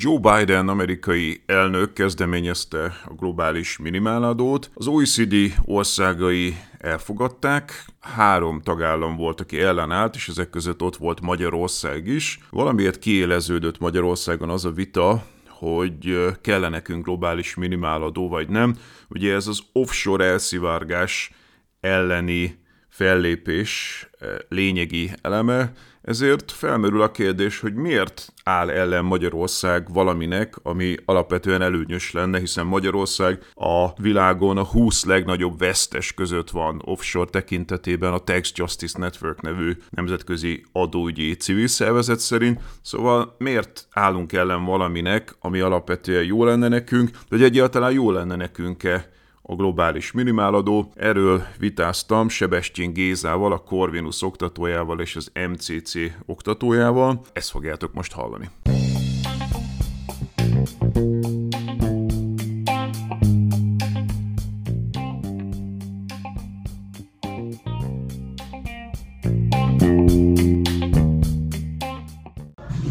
Joe Biden amerikai elnök kezdeményezte a globális minimáladót. Az OECD országai elfogadták, három tagállam volt, aki ellenállt, és ezek között ott volt Magyarország is. Valamiért kiéleződött Magyarországon az a vita, hogy kell nekünk globális minimáladó, vagy nem. Ugye ez az offshore elszivárgás elleni fellépés lényegi eleme, ezért felmerül a kérdés, hogy miért áll ellen Magyarország valaminek, ami alapvetően előnyös lenne, hiszen Magyarország a világon a 20 legnagyobb vesztes között van offshore tekintetében a Tax Justice Network nevű nemzetközi adóügyi civil szervezet szerint. Szóval miért állunk ellen valaminek, ami alapvetően jó lenne nekünk, vagy egyáltalán jó lenne nekünk-e a globális minimáladó. Erről vitáztam Sebestyén Gézával, a Corvinus oktatójával és az MCC oktatójával. Ezt fogjátok most hallani.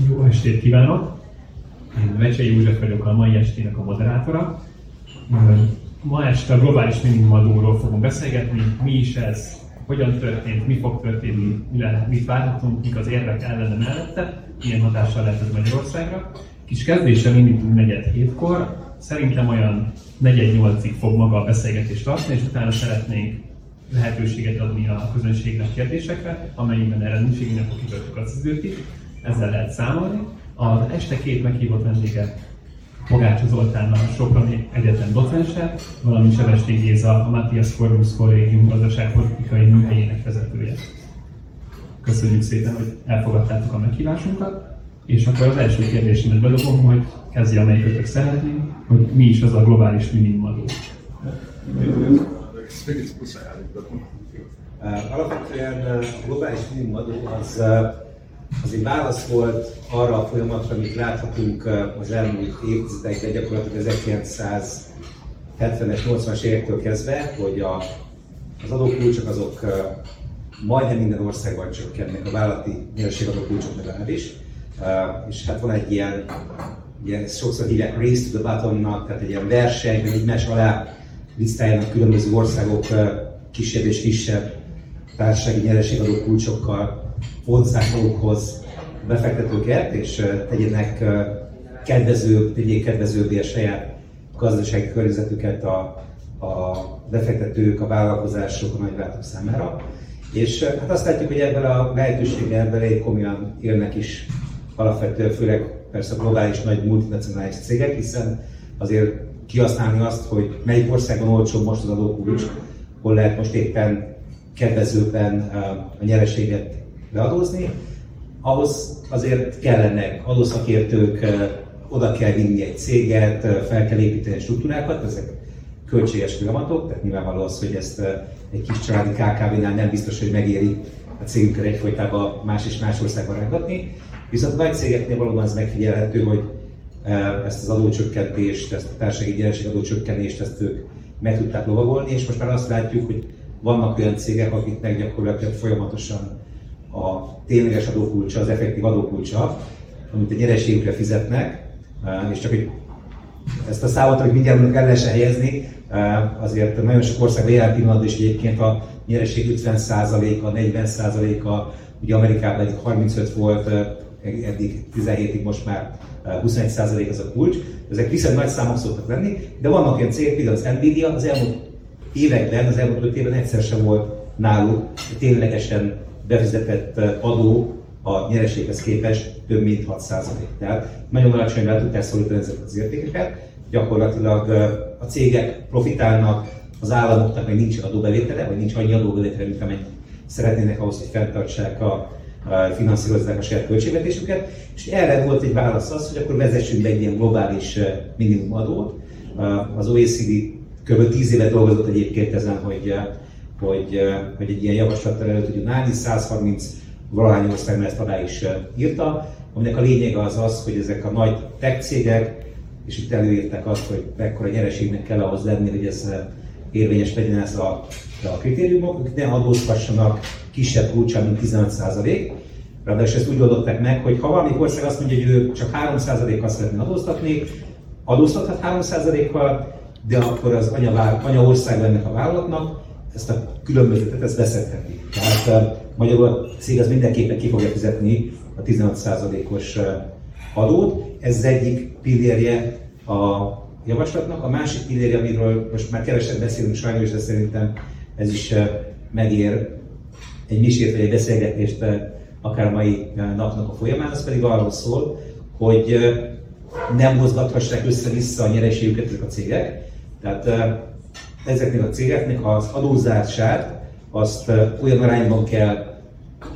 Jó estét kívánok! Én Vecsei József vagyok a mai estének a moderátora. Ma este a globális minimumadóról fogunk beszélgetni, mi is ez, hogyan történt, mi fog történni, mit várhatunk, mik az érvek ellene mellette, milyen hatással lehet ez Magyarországra. Kis kezdéssel indítunk negyed hétkor, szerintem olyan negyed nyolcig fog maga a beszélgetést tartani, és utána szeretnénk lehetőséget adni a közönségnek kérdésekre, amennyiben erre nincs igény, akkor kitöltjük az időt ezzel lehet számolni. Az este két meghívott vendége Pogácsa Zoltán a Soproni Egyetem docense, valamint Sebesti Géza, a Matthias Corvus Kollégium gazdaságpolitikai műhelyének vezetője. Köszönjük szépen, hogy elfogadtátok a meghívásunkat, és akkor az első kérdésemet bedobom, hogy kezdje amelyikötök szeretné, hogy mi is az a globális minimumadó. Alapvetően a globális minimumadó az az egy válasz volt arra a folyamatra, amit láthatunk az elmúlt évtizedekben, gyakorlatilag 1970-es, 80-as évektől kezdve, hogy a, az adókulcsok azok majdnem minden országban csökkennek, a vállalati nyereségadókulcsok legalábbis. És hát van egy ilyen, ilyen sokszor hívják race to the bottom-nak, tehát egy ilyen verseny, egymás alá lisztáljanak különböző országok kisebb és kisebb társasági nyereségadó kulcsokkal vonzák magukhoz befektetőket, és tegyenek kedvezőbb, tegyék kedvezőbbé a saját gazdasági környezetüket a, a befektetők, a vállalkozások, a nagyvállalatok számára. És hát azt látjuk, hogy ebben a lehetőséggel ebben elég komolyan élnek is alapvetően, főleg persze a globális nagy multinacionális cégek, hiszen azért kihasználni azt, hogy melyik országon olcsó most az adókulcs, hol lehet most éppen kedvezőben a nyereséget beadózni, ahhoz azért kellenek adószakértők, oda kell vinni egy céget, fel kell építeni struktúrákat, ezek költséges folyamatok, tehát nyilvánvaló az, hogy ezt egy kis családi KKV-nál nem biztos, hogy megéri a cégünkkel egyfolytában más és más országban rángatni. Viszont a nagy cégeknél valóban az megfigyelhető, hogy ezt az adócsökkentést, ezt a társasági gyereség adócsökkentést, ezt ők meg tudták lovagolni, és most már azt látjuk, hogy vannak olyan cégek, akiknek gyakorlatilag folyamatosan a tényleges adókulcsa, az effektív adókulcsa, amit a nyereségükre fizetnek, és csak hogy ezt a számot, hogy mindjárt el lehessen helyezni, azért nagyon sok országban jelen pillanatban is egyébként a nyereség 50%-a, 40%-a, ugye Amerikában egy 35 volt, eddig 17-ig most már 21% az a kulcs. Ezek viszonylag nagy számok szoktak lenni, de vannak olyan cégek, például az Nvidia az elmúlt években, az elmúlt 5 évben egyszer sem volt náluk ténylegesen befizetett adó a nyereséghez képest több mint 6%. Tehát nagyon alacsonyra tudták szorítani ezeket az értékeket. Gyakorlatilag a cégek profitálnak, az államoknak meg nincs adóbevétele, vagy nincs annyi adóbevétele, mint amennyit szeretnének ahhoz, hogy fenntartsák a, finanszírozzák a saját költségvetésüket, és erre volt egy válasz az, hogy akkor vezessünk be egy ilyen globális minimumadót. Az OECD kb. 10 éve dolgozott egyébként ezen, hogy, hogy, hogy egy ilyen javaslattal elő tudjuk állni, 130 valahány ország ezt alá is írta, aminek a lényege az az, hogy ezek a nagy tech cégek, és itt előírták azt, hogy mekkora nyereségnek kell ahhoz lenni, hogy ez érvényes legyen ez a, a kritériumok, ők ne adózhassanak kisebb kulcsán, mint 15%. Ráadásul ezt úgy oldották meg, hogy ha valamelyik ország azt mondja, hogy ő csak 3%-kal szeretne adóztatni, adóztathat 3%-kal, de akkor az anya, anya ország ennek a vállalatnak ezt a különbözetet ezt beszedheti. Tehát magyarul a cég az mindenképpen ki fogja fizetni a 15%-os adót. Ez egyik pillérje a javaslatnak. A másik pillérje, amiről most már keveset beszélünk sajnos, de szerintem ez is megér egy misért vagy egy beszélgetést akár mai napnak a folyamán, az pedig arról szól, hogy nem mozgathassák össze-vissza a nyereségüket ezek a cégek. Tehát ezeknek a cégeknek az adózását azt olyan arányban kell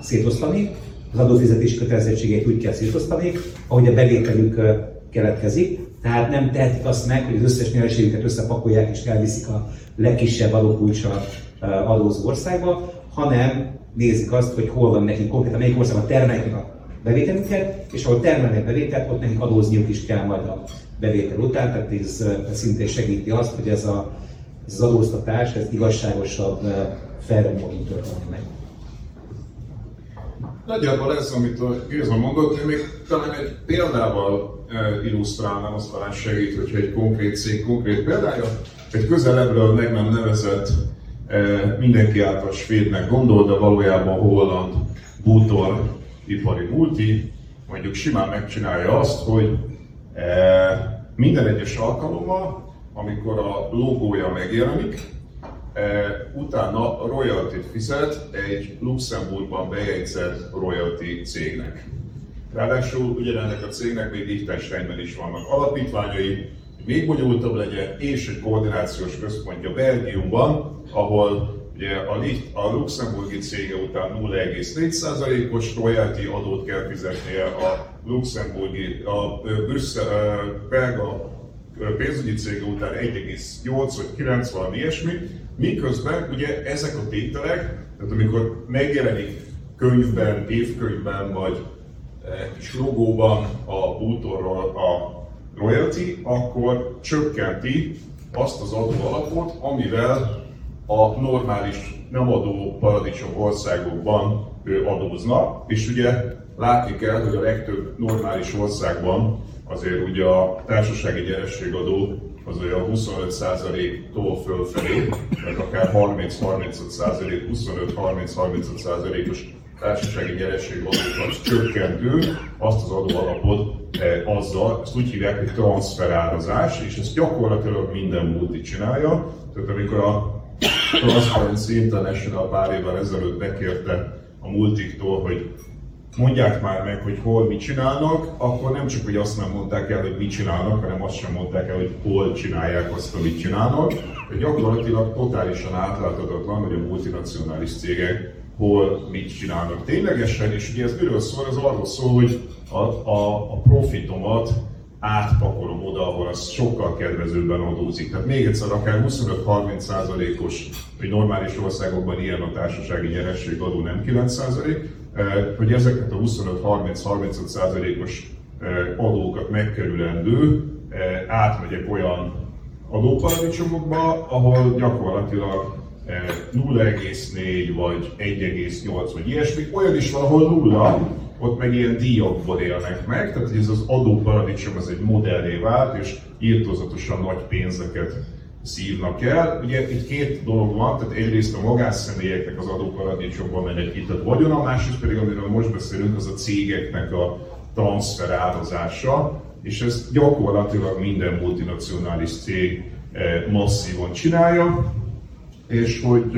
szétosztani, az adófizetési kötelezettségeit úgy kell szétosztani, ahogy a bevételük keletkezik. Tehát nem tehetik azt meg, hogy az összes nyereségüket összepakolják és elviszik a legkisebb adókulcsra adózó országba, hanem nézik azt, hogy hol van nekik konkrétan, melyik országban termelik a bevételüket, és ahol termelnek bevételt, ott nekik adózniuk is kell majd a bevétel után, tehát ez, ez szintén segíti azt, hogy ez, a, ez az adóztatás ez igazságosabb, felre módon történik meg. Nagyjából ez, amit a Géza mondott, én még talán egy példával illusztrálnám, azt talán segít, hogyha egy konkrét cég konkrét példája, egy közelebbről meg nem nevezett mindenki által svédnek gondol, de valójában holland bútor ipari multi, mondjuk simán megcsinálja azt, hogy minden egyes alkalommal, amikor a logója megjelenik, utána royalty fizet egy Luxemburgban bejegyzett royalty cégnek. Ráadásul ugyanennek a cégnek még Liechtensteinben is vannak alapítványai, még bonyolultabb legyen, és egy koordinációs központja Belgiumban, ahol ugye a, Licht, a luxemburgi cége után 0,4%-os royalty adót kell fizetnie, a luxemburgi, a Brüsszel, a belga pénzügyi cége után 1,8 vagy 9 valami ilyesmi, miközben ugye ezek a tételek, tehát amikor megjelenik könyvben, évkönyvben, vagy kis logóban a bútorról a royalty, akkor csökkenti azt az adó alapot, amivel a normális nem adó paradicsom országokban adózna, és ugye látni kell, hogy a legtöbb normális országban azért ugye a társasági nyerességadó az olyan 25%-tól fölfelé, vagy akár 30-35%, 25-30-35%-os társasági nyerességadókat csökkentő, azt az adóalapot e, azzal, ezt úgy hívják, hogy transferárazás, és ezt gyakorlatilag minden multi csinálja. Tehát amikor a Transparency International pár évvel ezelőtt bekérte a multiktól, hogy mondják már meg, hogy hol mit csinálnak, akkor nem csak, hogy azt nem mondták el, hogy mit csinálnak, hanem azt sem mondták el, hogy hol csinálják azt, amit csinálnak. De gyakorlatilag totálisan átláthatatlan, hogy a multinacionális cégek hol mit csinálnak ténylegesen, és ugye ez miről szól? Ez arról szól, hogy a, a, a profitomat átpakolom oda, ahol az sokkal kedvezőbben adózik. Tehát még egyszer, akár 25-30%-os, hogy normális országokban ilyen a társasági nyerességadó nem 9%, eh, hogy ezeket a 25-30-35%-os eh, adókat megkerülendő, átmegyek olyan adóparadicsomokba, ahol gyakorlatilag 0,4 vagy 1,8 vagy ilyesmi, olyan is van, ahol nulla, ott meg ilyen díjakból élnek meg, tehát ez az adóparadicsom az egy modellé vált, és írtózatosan nagy pénzeket szívnak el. Ugye itt két dolog van, tehát egyrészt a magánszemélyeknek az adóparadicsomban megy egy itt a vagyona, másrészt pedig, amiről most beszélünk, az a cégeknek a transfer árazása, és ezt gyakorlatilag minden multinacionális cég masszívan csinálja, és hogy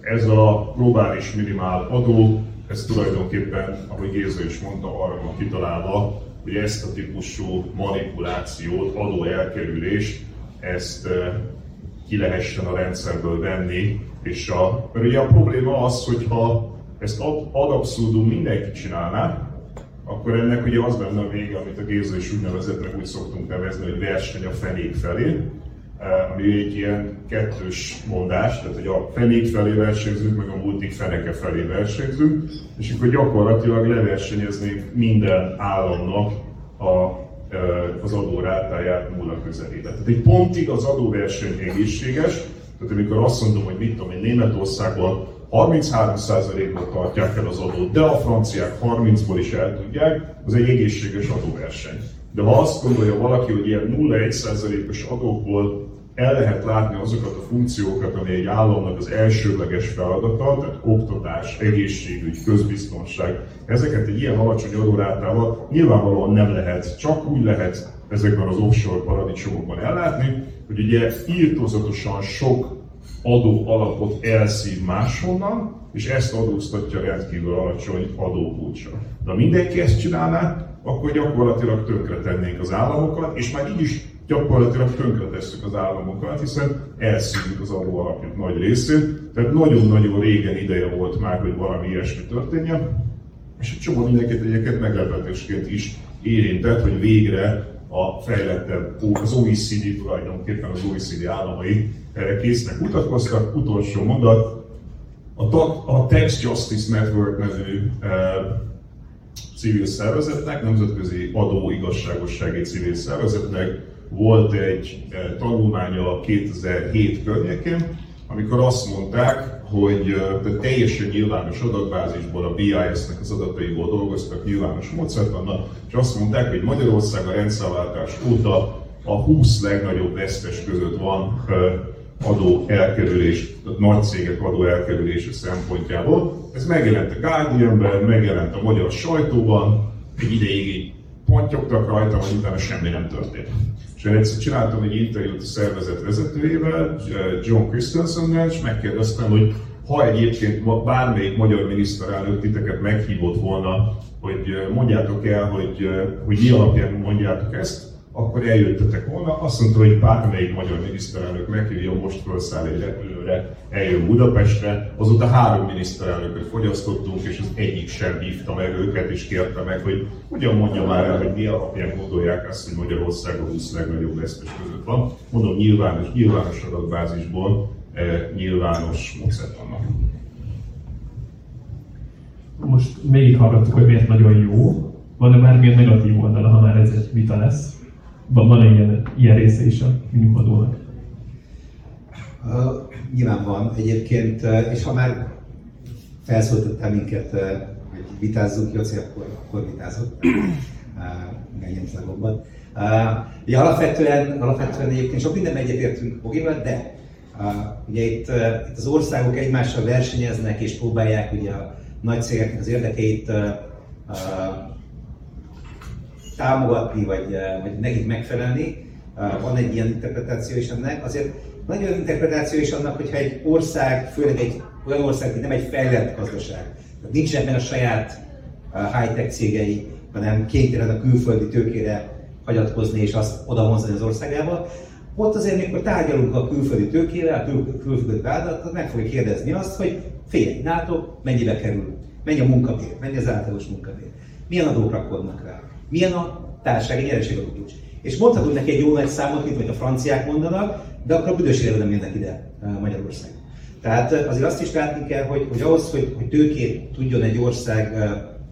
ez a globális minimál adó, ez tulajdonképpen, ahogy Géza is mondta, arra van kitalálva, hogy ezt a típusú manipulációt, adó elkerülést, ezt ki lehessen a rendszerből venni, és a, mert ugye a probléma az, hogyha ezt ad, ad abszurdum mindenki csinálná, akkor ennek ugye az lenne a vége, amit a Géza is úgynevezett, meg úgy szoktunk nevezni, hogy verseny a fenék felé, eh, ami egy ilyen kettős mondás, tehát hogy a fenék felé versenyzünk, meg a multik feneke felé versenyzünk, és akkor gyakorlatilag leversenyeznénk minden államnak a az adórátáját nulla közelébe. Tehát egy pontig az adóverseny egészséges, tehát amikor azt mondom, hogy mit tudom én, Németországban 33%-ból tartják el az adót, de a franciák 30-ból is el tudják, az egy egészséges adóverseny. De ha azt gondolja valaki, hogy ilyen 0,1%-os adókból el lehet látni azokat a funkciókat, ami egy államnak az elsődleges feladata, tehát oktatás, egészségügy, közbiztonság, ezeket egy ilyen alacsony adórátával nyilvánvalóan nem lehet, csak úgy lehet ezekben az offshore paradicsomokban ellátni, hogy ugye írtózatosan sok adó alapot elszív máshonnan, és ezt adóztatja rendkívül alacsony adókulcsra. De ha mindenki ezt csinálná, akkor gyakorlatilag tönkre tennénk az államokat, és már így is gyakorlatilag tönkretesszük az államokat, hiszen elszívjuk az adó alapjuk nagy részét. Tehát nagyon-nagyon régen ideje volt már, hogy valami ilyesmi történjen, és egy csomó mindenkit egyébként meglepetésként is érintett, hogy végre a fejlettebb, az OECD tulajdonképpen az OECD államai erre késznek mutatkoztak. Utolsó mondat, a, a Tax Justice Network nevű e, civil szervezetnek, nemzetközi adó igazságossági civil szervezetnek volt egy e, tanulmánya 2007 környékén, amikor azt mondták, hogy e, teljesen nyilvános adatbázisból, a BIS-nek az adataiból dolgoztak nyilvános módszertannal, és azt mondták, hogy Magyarország a rendszerváltás óta a 20 legnagyobb vesztes között van e, adó elkerülés, tehát nagy cégek adó elkerülése szempontjából. Ez megjelent a Guardianben, megjelent a magyar sajtóban, egy ideig így pontyogtak rajta, hogy utána semmi nem történt. És én egyszer csináltam egy interjút a szervezet vezetőjével, John Christensennel, és megkérdeztem, hogy ha egyébként bármelyik magyar miniszterelnök titeket meghívott volna, hogy mondjátok el, hogy, hogy mi alapján mondjátok ezt, akkor eljöttetek volna. Azt mondta, hogy bármelyik magyar miniszterelnök meghívja, most felszáll egy repülőre, eljön Budapestre. Azóta három miniszterelnököt fogyasztottunk, és az egyik sem hívta meg őket, és kérte meg, hogy hogyan mondja már el, hogy mi alapján gondolják azt, hogy Magyarország a 20 legnagyobb vesztes között van. Mondom, nyilvános, nyilvános adatbázisból, eh, nyilvános módszertannak. Most hallgattuk, hogy miért nagyon jó. Van-e bármilyen negatív oldala, ha már ez egy vita lesz? Van, van ilyen, ilyen része is a minimumadónak? Nyilván van egyébként, és ha már felszólítottál minket, hogy vitázzunk, Jóci, akkor, akkor vitázok. Ilyen szagokban. Uh, ugye alapvetően, alapvetően egyébként sok minden egyetértünk Bogival, de ugye itt, itt az országok egymással versenyeznek és próbálják ugye a nagy cégeknek az érdekeit támogatni, vagy, vagy nekik megfelelni. Van egy ilyen interpretáció is ennek. Azért nagyon interpretáció is annak, hogyha egy ország, főleg egy olyan ország, hogy nem egy fejlett gazdaság, tehát nincs ebben a saját eh, high-tech cégei, hanem kénytelen a külföldi tőkére hagyatkozni és azt odahonzani az országába. Ott azért, mikor tárgyalunk a külföldi tőkével, a kül- külföldi vállalattal, meg fogja kérdezni azt, hogy figyelj, NATO mennyibe kerül, mennyi a munkabér, mennyi az általános munkabér, milyen adók rakodnak rá, milyen a társasági nyereségadókulcs. És mondhatunk neki egy jó nagy számot, mint hogy a franciák mondanak, de akkor a büdös nem jönnek ide Magyarország. Tehát eh, azért azt is látni kell, hogy, hogy ahhoz, hogy, hogy tőkét tudjon egy ország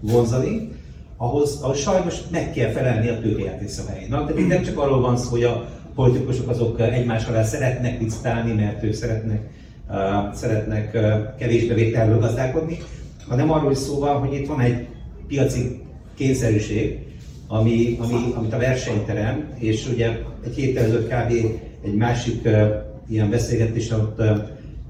vonzani, ahhoz, ahhoz sajnos meg kell felelni a tőkejáték szabályainak. Tehát itt nem csak arról van szó, hogy a politikusok azok egymás alá szeretnek licitálni, mert ők szeretnek, uh, szeretnek uh, kevés bevételről gazdálkodni, hanem arról is szó van, hogy itt van egy piaci kényszerűség, ami, ami, amit a verseny terem, és ugye egy héttel ezelőtt kb. Egy másik ilyen beszélgetés, ott,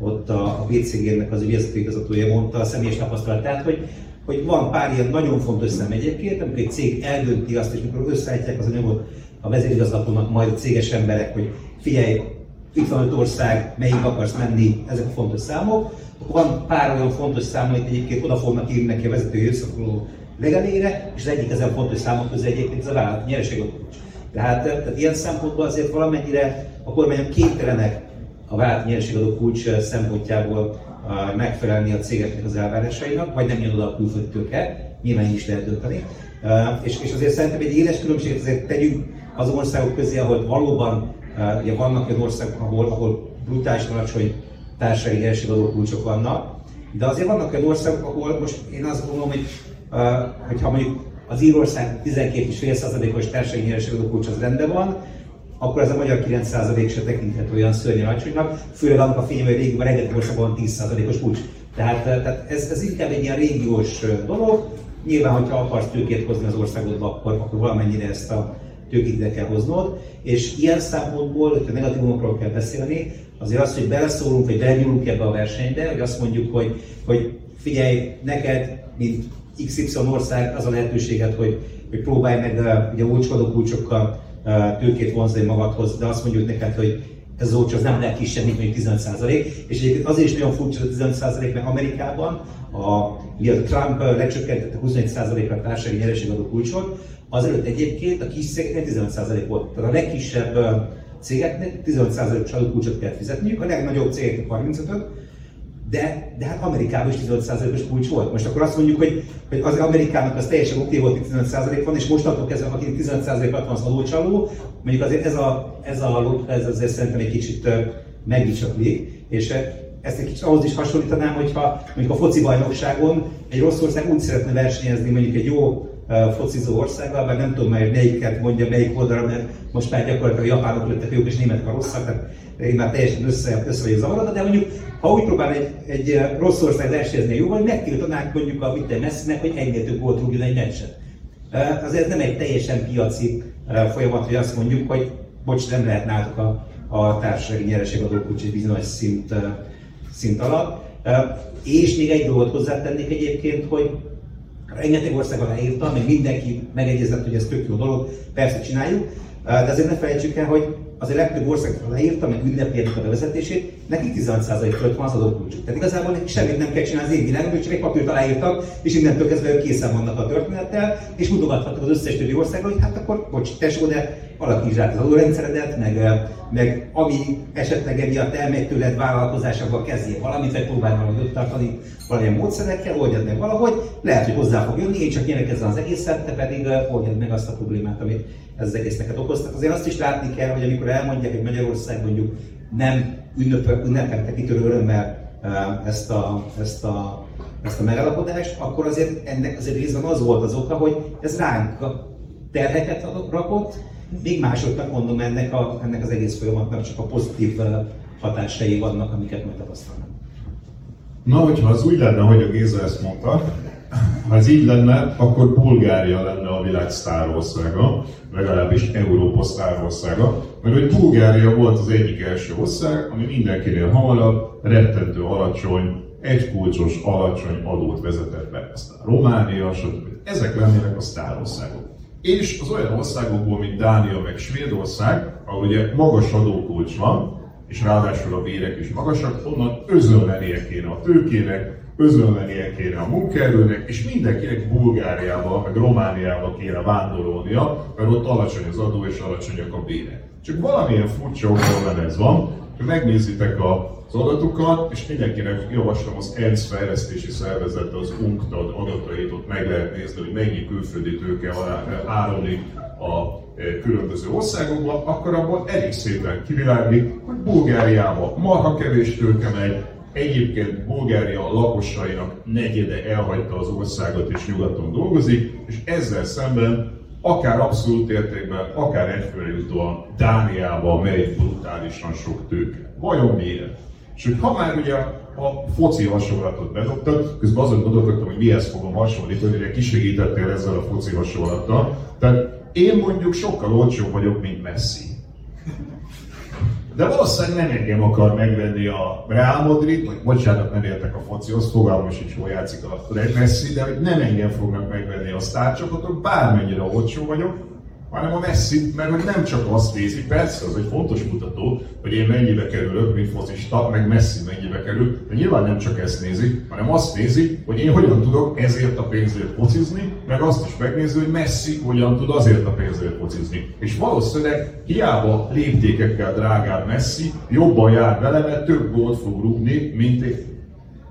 ott a, a BCG-nek az ügyvezetőigazgatója mondta a személyes tapasztalatát, hogy hogy van pár ilyen nagyon fontos szem egyébként, amikor egy cég eldönti azt, és mikor összeállítják az anyagot a vezérigazgatónak, majd a céges emberek, hogy figyelj, itt van öt ország, melyik akarsz menni, ezek a fontos számok, akkor van pár olyan fontos szám, amit egyébként oda fognak írni neki a vezetői összefoglaló legelére, és az egyik ezen fontos számok közül egyébként ez a vállalat nyereségadókulcs. Tehát, tehát ilyen szempontból azért valamennyire a kormányok képtelenek a vált nyereségadó kulcs szempontjából megfelelni a cégeknek az elvárásainak, vagy nem jön oda a külföldi tőke, nyilván is lehet dönteni. És, és azért szerintem egy éles különbséget azért tegyünk az országok közé, ahol valóban ugye vannak olyan országok, ahol, ahol brutális alacsony társasági nyereségadó kulcsok vannak, de azért vannak olyan országok, ahol most én azt gondolom, hogy hogyha mondjuk az Írország 12,5%-os társasági nyereségadó kulcs az rendben van, akkor ez a magyar 9% se tekinthető olyan szörnyen alacsonynak, főleg annak a fényében, hogy régiben rengeteg országban 10%-os kulcs. Tehát, tehát ez, ez inkább egy ilyen régiós dolog. Nyilván, hogyha akarsz tőkét hozni az országodba, akkor, akkor valamennyire ezt a tőkét ide kell hoznod. És ilyen szempontból, hogyha negatívumokról kell beszélni, azért az, hogy beleszólunk, vagy belenyúlunk ebbe a versenybe, hogy azt mondjuk, hogy, hogy figyelj, neked, mint XY ország az a lehetőséget, hogy, hogy próbálj meg ugye olcsó kulcsokkal tőkét vonzani magadhoz, de azt mondjuk neked, hogy ez az olcsó, az nem lehet kisebb, mint mondjuk 15 És egyébként azért is nagyon furcsa a 15% mert Amerikában a, ugye a Trump lecsökkentette 21 ra a társasági nyereségadó kulcsot, azelőtt egyébként a kis cégeknél 15% volt. Tehát a legkisebb cégeknek 15%-os adókulcsot kell fizetniük, a legnagyobb cégeknek 35 de, de hát Amerikában is 15%-os kulcs volt. Most akkor azt mondjuk, hogy, hogy az Amerikának az teljesen oké volt, hogy 15% van, és mostantól kezdve, aki 15% van az adócsaló, mondjuk azért ez a, ez a ez azért szerintem egy kicsit megbicsaklik, és ezt egy kicsit ahhoz is hasonlítanám, hogyha mondjuk a foci bajnokságon egy rossz ország úgy szeretne versenyezni mondjuk egy jó focizó országgal, mert nem tudom már melyiket mondja, melyik oldalra, mert most már gyakorlatilag japánok lettek jók és németek a rosszak, tehát én már teljesen össze, össze vagyok zavarodva, de mondjuk ha úgy próbál egy, egy rossz ország versenyezni jóval, megtiltanánk mondjuk a Mitte Messinek, hogy egynél több volt rúgjon egy meccset. Azért nem egy teljesen piaci folyamat, hogy azt mondjuk, hogy bocs, nem lehet nálatok a, a társasági nyereségadókulcs egy bizonyos szint, szint alatt. És még egy dolgot hozzátennék egyébként, hogy rengeteg ország aláírta, meg mindenki megegyezett, hogy ez tök jó dolog, persze csináljuk, de azért ne felejtsük el, hogy azért legtöbb ország leírta, meg ünnepélyenek a bevezetését, neki 16% fölött van az adókulcsuk. Tehát igazából nekik semmit nem kell csinálni az én világon, csak egy papírt aláírtak, és innentől kezdve ők készen vannak a történettel, és mutogathatnak az összes többi országra, hogy hát akkor, bocs, tesó, de alakítsd át az adórendszeredet, meg, meg ami esetleg emiatt elmegy tőled vállalkozásokba kezdjél valamit, vagy próbálj valahogy ott tartani valamilyen módszerekkel, oldjad meg valahogy, lehet, hogy hozzá fog jönni, én csak ezzel az egészet, te pedig oldjad meg azt a problémát, amit ez az egész neked okoztak. Azért azt is látni kell, hogy amikor elmondják, hogy Magyarország mondjuk nem ünnepelte kitörő örömmel ezt a, ezt a, ezt a megállapodást, akkor azért ennek azért részben az volt az oka, hogy ez ránk terheket rakott, még másoknak mondom ennek, a, ennek az egész folyamatnak csak a pozitív hatásai vannak, amiket majd tapasztalnak. Na, hogyha az úgy lenne, hogy a Géza ezt mondta, ha ez így lenne, akkor Bulgária lenne a világ sztárországa, legalábbis Európa sztárországa, mert hogy Bulgária volt az egyik első ország, ami mindenkinél hamarabb, rettentő alacsony, egy kulcsos, alacsony adót vezetett be. Aztán Románia, stb. Ezek lennének a sztárországok. És az olyan országokból, mint Dánia meg Svédország, ahol ugye magas adókulcs van, és ráadásul a bérek is magasak, onnan özönlenie kéne a tőkének, özönlenie kéne a munkaerőnek, és mindenkinek Bulgáriába, meg Romániába kéne vándorolnia, mert ott alacsony az adó és alacsonyak a bérek. Csak valamilyen furcsa okból ez van, hogy megnézitek az adatokat, és mindenkinek javaslom az ENSZ fejlesztési szervezet, az UNCTAD adatait, ott meg lehet nézni, hogy mennyi külföldi tőke áramlik a e, különböző országokban, akkor abban elég szépen kiviláglik, hogy Bulgáriában marha kevés tőke megy, Egyébként Bulgária lakosainak negyede elhagyta az országot és nyugaton dolgozik, és ezzel szemben akár abszolút értékben, akár egyfőre jutóan Dániába megy brutálisan sok tőke. Vajon miért? És hogy ha már ugye a foci hasonlatot bedobtad, közben azon gondolkodtam, hogy mihez fogom hasonlítani, hogy kisegítettél ezzel a foci hasonlattal. Tehát én mondjuk sokkal olcsóbb vagyok, mint Messi. De valószínűleg nem engem akar megvenni a Real Madrid, vagy bocsánat, nem értek a focihoz, fogalmam hogy hol játszik a Messi, de nem engem fognak megvenni a sztárcsapatok, bármennyire olcsó vagyok, hanem a Messi, mert hogy nem csak azt nézi, persze az egy fontos mutató, hogy én mennyibe kerülök, mint focista, meg Messi mennyibe kerül, de nyilván nem csak ezt nézi, hanem azt nézi, hogy én hogyan tudok ezért a pénzért focizni, meg azt is megnézi, hogy Messi hogyan tud azért a pénzért focizni. És valószínűleg hiába léptékekkel drágább Messi, jobban jár vele, mert több gólt fog rúgni, mint én.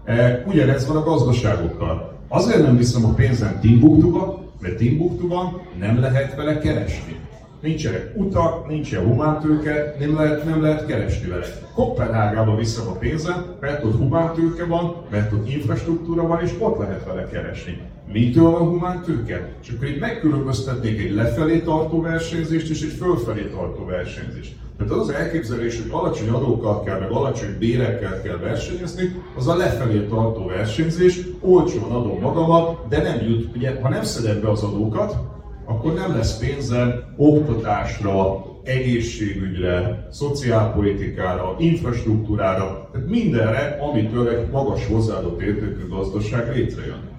E, ugyanez van a gazdaságokkal. Azért nem viszem a pénzem Timbuktuba, mert Timbuktuban nem lehet vele keresni. Nincsenek utak, nincsen humántőke, nem lehet, nem lehet keresni vele. Kopenhágába viszem a pénzem, mert ott humántőke van, mert ott infrastruktúra van, és ott lehet vele keresni. Mitől van humántőke? És akkor itt megkülönböztetnék egy lefelé tartó versenyzést és egy fölfelé tartó versenyzést. Tehát az az elképzelés, hogy alacsony adókkal kell, meg alacsony bérekkel kell versenyezni, az a lefelé tartó versenyzés, olcsón adom magamat, de nem jut, ugye, ha nem szedem be az adókat, akkor nem lesz pénzem oktatásra, egészségügyre, szociálpolitikára, infrastruktúrára, tehát mindenre, amitől egy magas hozzáadott értékű gazdaság létrejön.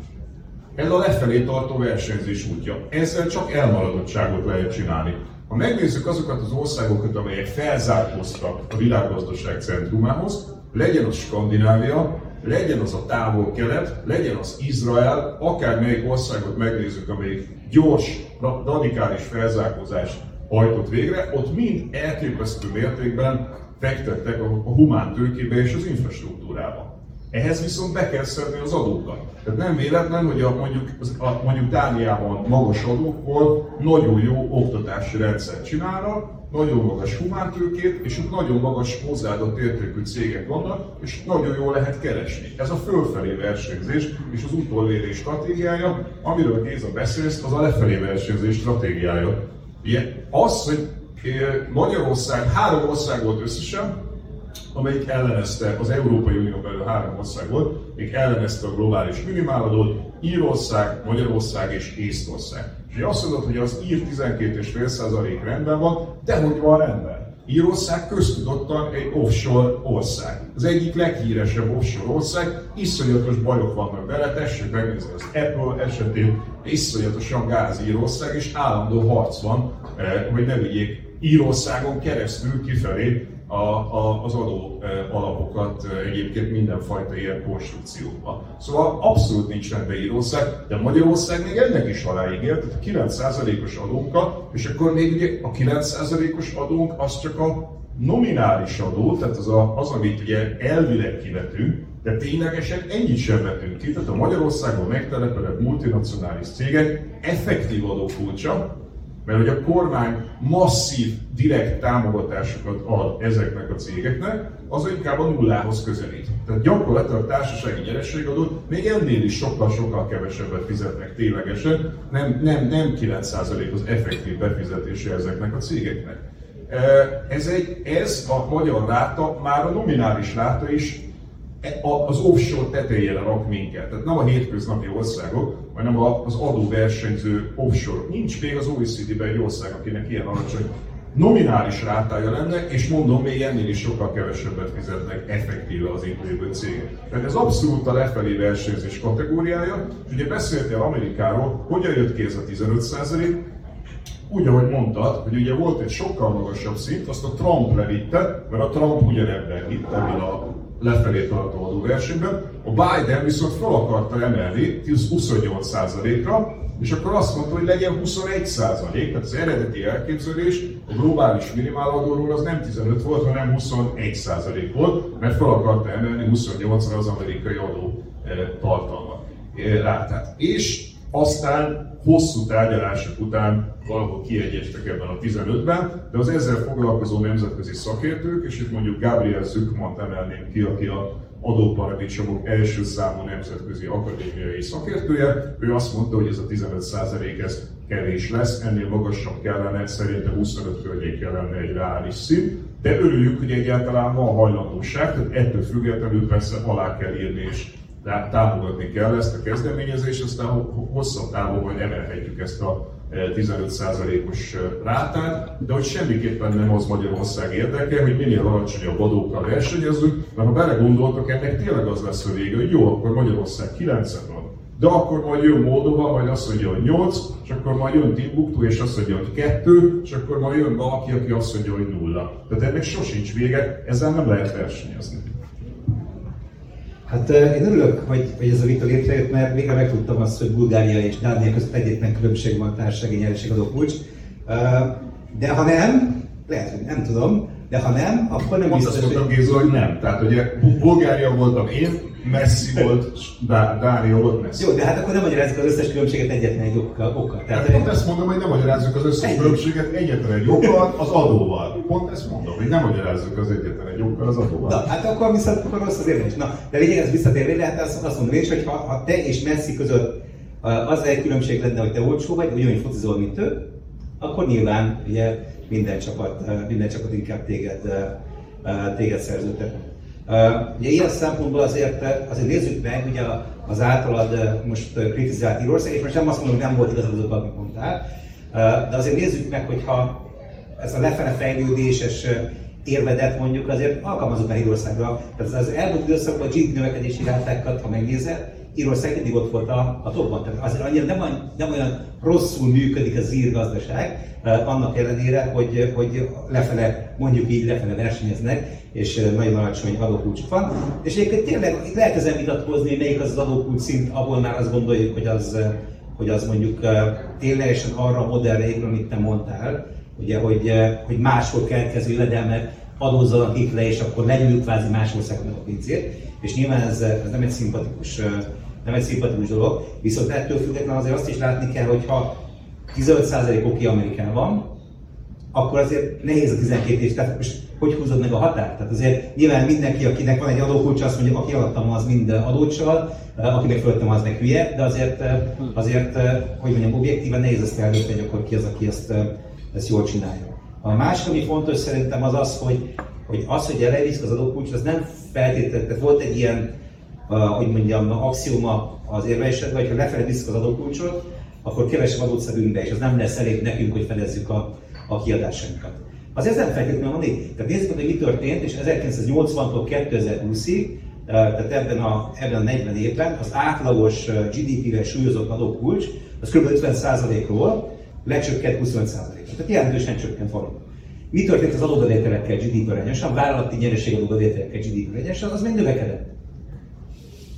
Ez a lefelé tartó versenyzés útja. Ezzel csak elmaradottságot lehet csinálni. Ha megnézzük azokat az országokat, amelyek felzárkóztak a világgazdaság centrumához, legyen az Skandinávia, legyen az a távol-kelet, legyen az Izrael, akár melyik országot megnézzük, amelyik gyors, radikális felzárkózást hajtott végre, ott mind elképesztő mértékben fektettek a humán tőkébe és az infrastruktúrába. Ehhez viszont be kell szedni az adókat. Tehát nem véletlen, hogy a, mondjuk, a, mondjuk Dániában magas adókból nagyon jó oktatási rendszert csinálnak, nagyon magas humántőkét, és ott nagyon magas hozzáadott értékű cégek vannak, és nagyon jól lehet keresni. Ez a fölfelé versenyzés és az utolérés stratégiája, amiről Géza beszélsz, az a lefelé versenyzés stratégiája. Ugye, az, hogy eh, Magyarország, három ország volt összesen, amelyik ellenezte, az Európai Unió belül három ország volt, még ellenezte a globális minimáladót, Írország, Magyarország és Észtország. És azt mondod, hogy az ír 12,5% rendben van, de hogy van rendben? Írország köztudottan egy offshore ország. Az egyik leghíresebb offshore ország, iszonyatos bajok vannak vele, tessék megnézni az Apple esetén, iszonyatosan gáz Írország, és állandó harc van, eh, hogy ne vigyék Írországon keresztül kifelé a, a, az adó e, alapokat e, egyébként mindenfajta ilyen konstrukciókba. Szóval abszolút nincs rendben Írország, de Magyarország még ennek is aláígért, tehát 9%-os adónkkal, és akkor még ugye a 9%-os adónk az csak a nominális adó, tehát az, a, az amit ugye elvileg kivetünk, de ténylegesen ennyit sem vetünk ki, tehát a Magyarországon megtelepedett multinacionális cégek effektív adókulcsa, mert hogy a kormány masszív, direkt támogatásokat ad ezeknek a cégeknek, az inkább a nullához közelít. Tehát gyakorlatilag társasági nyerességadót még ennél is sokkal-sokkal kevesebbet fizetnek ténylegesen, nem, nem, nem 9% az effektív befizetése ezeknek a cégeknek. Ez, egy, ez a magyar ráta, már a nominális ráta is az offshore tetejére rak minket. Tehát nem a hétköznapi országok, hanem az adóversenyző offshore. Nincs még az OECD-ben egy ország, akinek ilyen alacsony nominális rátája lenne, és mondom, még ennél is sokkal kevesebbet fizetnek effektíve az itt lévő cégek. Tehát ez abszolút a lefelé versenyzés kategóriája, és ugye beszéltél Amerikáról, hogyan jött ki ez a 15% úgy, ahogy mondtad, hogy ugye volt egy sokkal magasabb szint, azt a Trump levitte, mert a Trump ugyanebben hitt, ebben a lefelé tartó adóversenyben. A Biden viszont fel akarta emelni 28%-ra, és akkor azt mondta, hogy legyen 21 százalék, tehát az eredeti elképzelés a globális minimáladóról az nem 15 volt, hanem 21 százalék volt, mert fel akarta emelni 28-ra az amerikai adó eh, tartalmat, eh, rátát. És aztán hosszú tárgyalások után valahol kiegyeztek ebben a 15-ben, de az ezzel foglalkozó nemzetközi szakértők, és itt mondjuk Gabriel Zükmant emelném ki, aki a adóparadicsomok első számú nemzetközi akadémiai szakértője, ő azt mondta, hogy ez a 15% ez kevés lesz, ennél magasabb kellene, szerinte 25 környékén lenne egy reális szint, de örüljük, hogy egyáltalán van hajlandóság, tehát ettől függetlenül persze alá kell írni és támogatni kell ezt a kezdeményezést, aztán hosszabb távon majd emelhetjük ezt a 15%-os rátát, de hogy semmiképpen nem az Magyarország érdeke, hogy minél alacsonyabb adókkal versenyezzünk, mert ha belegondoltak, ennek tényleg az lesz a vége, hogy jó, akkor Magyarország 9 van, de akkor majd jön Moldova, majd azt mondja, hogy 8, és akkor majd jön Timbuktu, és azt mondja, hogy 2, és akkor majd jön valaki, aki azt mondja, hogy 0. Tehát ennek sosincs vége, ezzel nem lehet versenyezni. Hát én örülök, hogy, hogy ez a vita létrejött, mert végre megtudtam azt, hogy Bulgária és Dánia között egyetlen különbség van a társasági nyereségadó kulcs. De ha nem, lehet, hogy nem tudom, de ha nem, akkor nem biztos, hogy... Géza, hogy nem. Tehát ugye Bulgária voltam én, Messi volt, Dária volt Messi. Jó, de hát akkor nem magyarázzuk az összes különbséget egyetlen egy okkal. okkal. Tehát hát pont ezt mondom, hogy nem magyarázzuk az összes egy... különbséget egyetlen egy okkal, az adóval. Pont ezt mondom, hogy nem magyarázzuk az egyetlen egy okkal, az adóval. Na, hát akkor viszont akkor rossz az érvelés. Na, de lényeg ez visszatérve, lehet azt, azt mondom én is, hogy ha, ha te és Messi között az egy különbség lenne, hogy te olcsó vagy, ugyanúgy focizol, mint ő, akkor nyilván ugye minden csapat, minden csapat inkább téged, téged szerződtetne. Ugye ilyen szempontból azért, azért nézzük meg, ugye az általad most kritizált Írország, és most nem azt mondom, hogy nem volt igazad azok, amit mondtál, de azért nézzük meg, hogyha ez a lefele fejlődéses érvedet mondjuk azért alkalmazott már Írországra. Tehát az elmúlt időszakban a GDP növekedési rátákat, ha megnézed, Írország mindig ott volt a, a topban. Tehát azért annyira nem, nem olyan rosszul működik az ír gazdaság, eh, annak ellenére, hogy, hogy lefele, mondjuk így lefele versenyeznek, és eh, nagyon alacsony adókulcsuk van. És egyébként tényleg lehet ezen vitatkozni, melyik az az adókulcs szint, ahol már azt gondoljuk, hogy az, eh, hogy az mondjuk ténylegesen arra a modellre épül, amit te mondtál, ugye, hogy, hogy máshol keletkező jövedelmet adózzanak itt le, és akkor legyűjjük kvázi más országnak a pincét. És nyilván ez, ez nem egy szimpatikus nem egy szimpatikus dolog, viszont ettől függetlenül azért azt is látni kell, hogy ha 15% oké Amerikában, akkor azért nehéz a 12 év, tehát most hogy húzod meg a határt? Tehát azért nyilván mindenki, akinek van egy adókulcsa, azt mondja, aki alattam az mind adócsal, akinek fölöttem az meg hülye, de azért, azért hogy mondjam, objektíven nehéz ezt eldönteni, hogy akkor ki az, aki ezt, ezt jól csinálja. A másik, ami fontos szerintem az az, hogy, hogy az, hogy elvisz az adókulcs, az nem feltétlenül, tehát volt egy ilyen hogy mondjam, axioma az érvelésedben, hogy ha lefelé visszük az adókulcsot, akkor kevesebb adót szedünk be, és az nem lesz elég nekünk, hogy fedezzük a, a kiadásainkat. Azért nem feltétlenül van így. Tehát nézzük hogy mi történt, és 1980-tól 2020-ig, tehát ebben a, ebben a 40 évben az átlagos GDP-vel súlyozott adókulcs, az kb. 50%-ról lecsökkent 25%-ra. Tehát jelentősen csökkent valami. Mi történt az adóbevételekkel GDP arányosan, vállalati nyereség adóbevételekkel GDP arányosan, az még növekedett.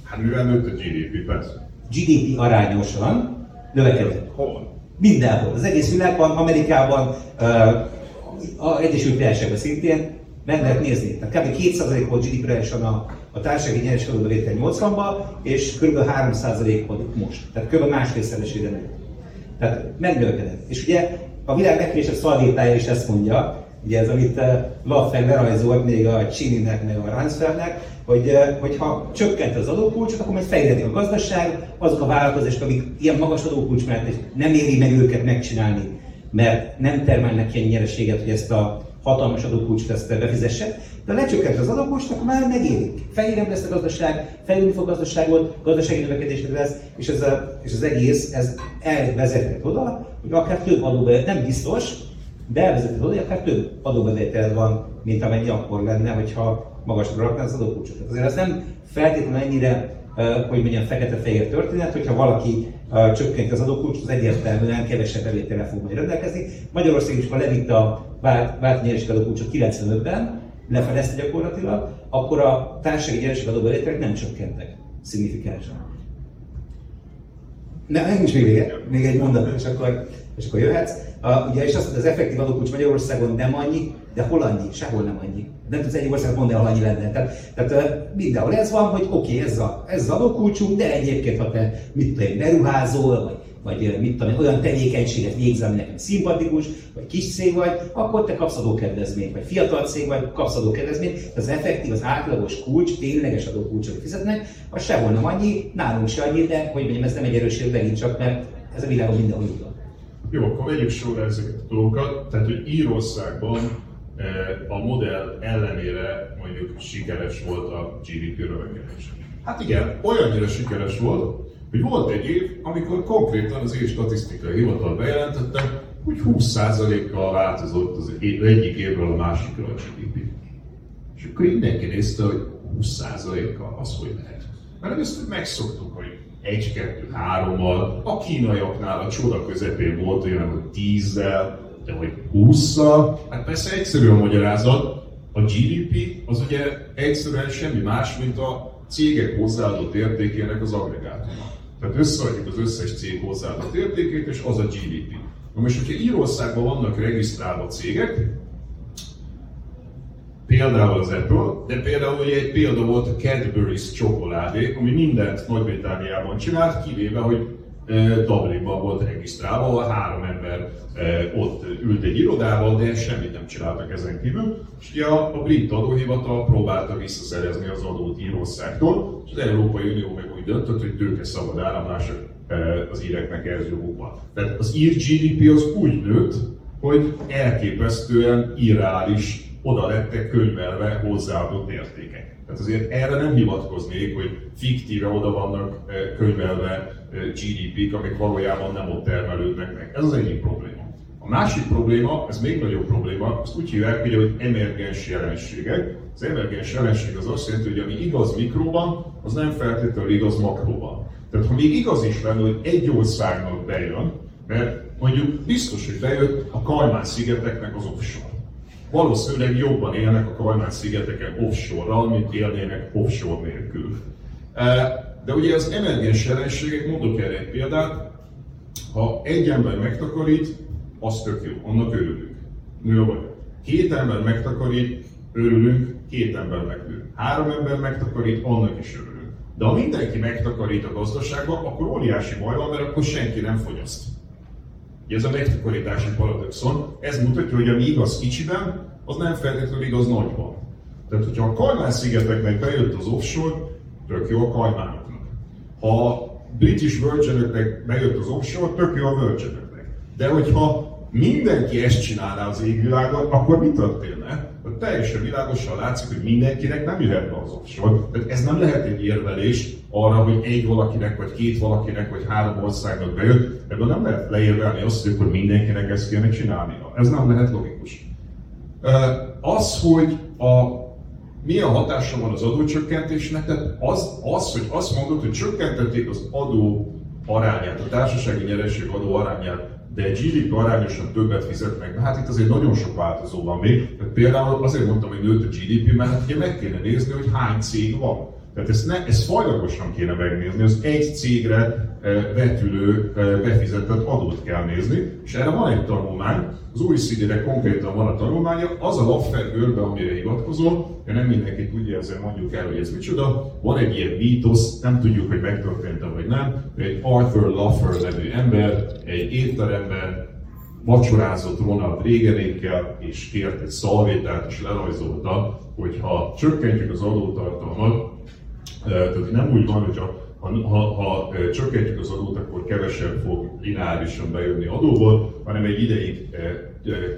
Hát mivel nőtt a GDP, persze. GDP arányosan növekedett. Hol? Mindenhol. Az egész világban, Amerikában, az Egyesült Királyságban szintén meg lehet nézni. Tehát kb. 2% volt GDP arányosan a, a társasági nyereskedő bevétel 80-ban, és kb. 3% volt most. Tehát kb. másfélszeresére nőtt. Tehát megnövekedett. És ugye a világ legkésőbb szalvétája is ezt mondja, ugye ez, amit Laffer lerajzolt még a Csininek, meg a Ransfeldnek, hogy, eh, hogy ha csökkent az adókulcsot, akkor majd fejlődik a gazdaság, azok a vállalkozások, akik ilyen magas adókulcs mellett nem éri meg őket megcsinálni, mert nem termelnek ilyen nyereséget, hogy ezt a hatalmas adókulcsot ezt befizesse, de ha lecsökkent az adókulcs, akkor már megérik. Fejérebb lesz a gazdaság, fejlődni fog a gazdaságot, gazdasági növekedésre lesz, és, ez a, és az egész ez elvezethet oda, hogy akár több adóbevétel, nem biztos, de elvezethet oda, akár több adóbevétel van, mint amennyi akkor lenne, hogyha magasra rakná az adókulcsot. Azért ez nem feltétlenül ennyire, hogy mondjam, fekete-fehér történet, hogyha valaki csökkenti az adókulcsot, az egyértelműen kevesebb bevételre fog majd rendelkezni. Magyarország is, ha levitte a vált nyereség adókulcsot 95-ben, lefelezte gyakorlatilag, akkor a társasági nyereség adóbevételek nem csökkentek szignifikánsan. Ne, nincs még vége, még egy mondat, és akkor, és akkor jöhetsz. Uh, ugye, és azt mondja, az effektív adókulcs Magyarországon nem annyi, de hol annyi? Sehol nem annyi. Nem tudsz egy országot mondani, ahol annyi lenne. Tehát, tehát mindenhol ez van, hogy oké, okay, ez, a, ez az adókulcsunk, de egyébként, ha te mit tudom, beruházol, vagy vagy mit tudom, olyan tevékenységet végzel, ami nekem szimpatikus, vagy kis cég vagy, akkor te kapsz adókedvezményt, vagy fiatal cég vagy, kapsz adókedvezményt. Az effektív, az átlagos kulcs, tényleges adókulcsot fizetnek, az sehol nem annyi, nálunk se annyi, de hogy mondjam, ez nem egy erőség megint csak, mert ez a világon mindenhol így van. Jó, akkor vegyük sorra ezeket a dolgokat. Tehát, hogy Írországban eh, a modell ellenére mondjuk sikeres volt a GDP növekedés. Hát igen, olyannyira sikeres volt, hogy volt egy év, amikor konkrétan az év statisztikai hivatal bejelentette, hogy 20%-kal változott az egyik évről a másikra a GDP. És akkor mindenki nézte, hogy 20%-kal az hogy lehet. Mert ezt megszoktuk, 1, 2, 3-mal, a kínaiaknál a csoda közepén volt olyan, hogy 10-zel, de hogy 20-szal, hát persze egyszerű a magyarázat, a GDP az ugye egyszerűen semmi más, mint a cégek hozzáadott értékének az agregátuma. Tehát összeadjuk az összes cég hozzáadott értékét, és az a GDP. Na most, hogyha Írországban vannak regisztrálva cégek, például az Apple, de például ugye egy példa volt a Cadbury's csokoládé, ami mindent Nagy-Britániában csinált, kivéve, hogy Dublinban volt regisztrálva, ahol három ember ott ült egy irodában, de semmit nem csináltak ezen kívül. És ugye a, brit adóhivatal próbálta visszaszerezni az adót Írországtól, és az Európai Unió meg úgy döntött, hogy tőke szabad áramlás az íreknek ez joguk van. Tehát az ír GDP az úgy nőtt, hogy elképesztően irreális oda lettek könyvelve hozzáadott értékek. Tehát azért erre nem hivatkoznék, hogy fiktíve oda vannak könyvelve GDP-k, amik valójában nem ott termelődnek meg. Ez az egyik probléma. A másik probléma, ez még nagyobb probléma, azt úgy hívják, hogy emergens jelenségek. Az emergens jelenség az azt jelenti, hogy ami igaz mikróban, az nem feltétlenül igaz makróban. Tehát ha még igaz is lenne, hogy egy országnak bejön, mert mondjuk biztos, hogy bejött a Kajmán-szigeteknek az offshore. Valószínűleg jobban élnek a Kajmán-szigeteken offshore-ral, mint élnének offshore nélkül. De ugye az emergens jelenségek, mondok erre egy példát, ha egy ember megtakarít, az tök jó, annak örülünk. Nő vagy. Két ember megtakarít, örülünk, két ember megnő. Három ember megtakarít, annak is örülünk. De ha mindenki megtakarít a gazdaságban, akkor óriási baj van, mert akkor senki nem fogyaszt. Ugye ez a megtakarítási paradoxon, ez mutatja, hogy ami igaz kicsiben, az nem feltétlenül igaz nagyban. Tehát, hogyha a Kajmán-szigeteknek bejött az offshore, tök jó a Kajmánok. Ha a British virgin bejött az offshore, tök jó a virgin De hogyha mindenki ezt csinálná az égvilágon, akkor mi történne? Hogy teljesen világosan látszik, hogy mindenkinek nem jöhet be az offshore. Tehát ez nem lehet egy érvelés arra, hogy egy valakinek, vagy két valakinek, vagy három országnak bejött. Ebből nem lehet leérvelni azt, hogy mindenkinek ezt kéne csinálnia. Ez nem lehet logikus. Az, hogy a milyen hatása van az adócsökkentésnek, tehát az, az, hogy azt mondod, hogy csökkentették az adó arányát, a társasági nyereség adó arányát, de egy GDP arányosan többet fizetnek. Hát itt azért nagyon sok változó van még. Például azért mondtam, hogy nőtt a GDP, mert hát ugye meg kéne nézni, hogy hány cég van. Tehát ezt, ne, ezt fajlagosan kéne megnézni, az egy cégre e, vetülő e, befizetett adót kell nézni, és erre van egy tanulmány, az OECD-re konkrétan van a tanulmánya, az a Laffer görbe, amire hivatkozol, de nem mindenki tudja, ezzel mondjuk el, hogy ez micsoda. Van egy ilyen mítosz, nem tudjuk, hogy megtörtént vagy nem, egy Arthur Laffer nevű ember egy étteremben vacsorázott Ronald Reaganékkel, és kért egy szalvétát, és lerajzolta, hogy ha csökkentjük az adótartalmat, tehát nem úgy van, hogy ha, ha, ha, csökkentjük az adót, akkor kevesebb fog lineárisan bejönni adóból, hanem egy ideig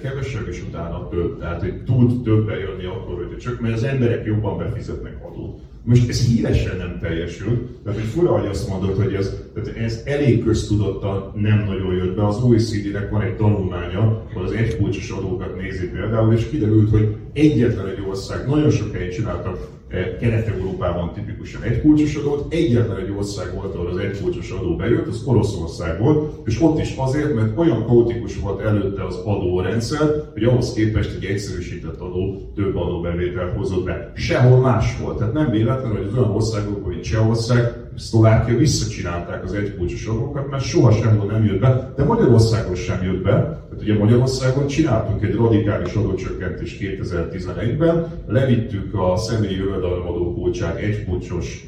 kevesebb, és utána több. Tehát, hogy tud több bejönni akkor, hogy csak, mert az emberek jobban befizetnek adót. Most ez híresen nem teljesül, tehát hogy fura, hogy azt mondod, hogy ez, tehát ez elég köztudottan nem nagyon jött be. Az OECD-nek van egy tanulmánya, ahol az egykulcsos adókat nézi például, és kiderült, hogy egyetlen egy ország, nagyon sok helyen csináltak Kelet-Európában tipikusan egykulcsos adót, egyetlen egy ország volt, ahol az egykulcsos adó bejött, az Oroszország volt, és ott is azért, mert olyan kaotikus volt előtte az adórendszer, hogy ahhoz képest egy egyszerűsített adó több adóbevételt hozott be. Sehol más volt. Tehát nem véletlen, hogy az olyan országok, mint Csehország, Szlovákia visszacsinálták az egykulcsos adókat, mert soha sehol nem jött be, de Magyarországon sem jött be. Tehát ugye Magyarországon csináltunk egy radikális adócsökkentést 2011-ben, levittük a személyi jövedelemadó kulcsát egykulcsos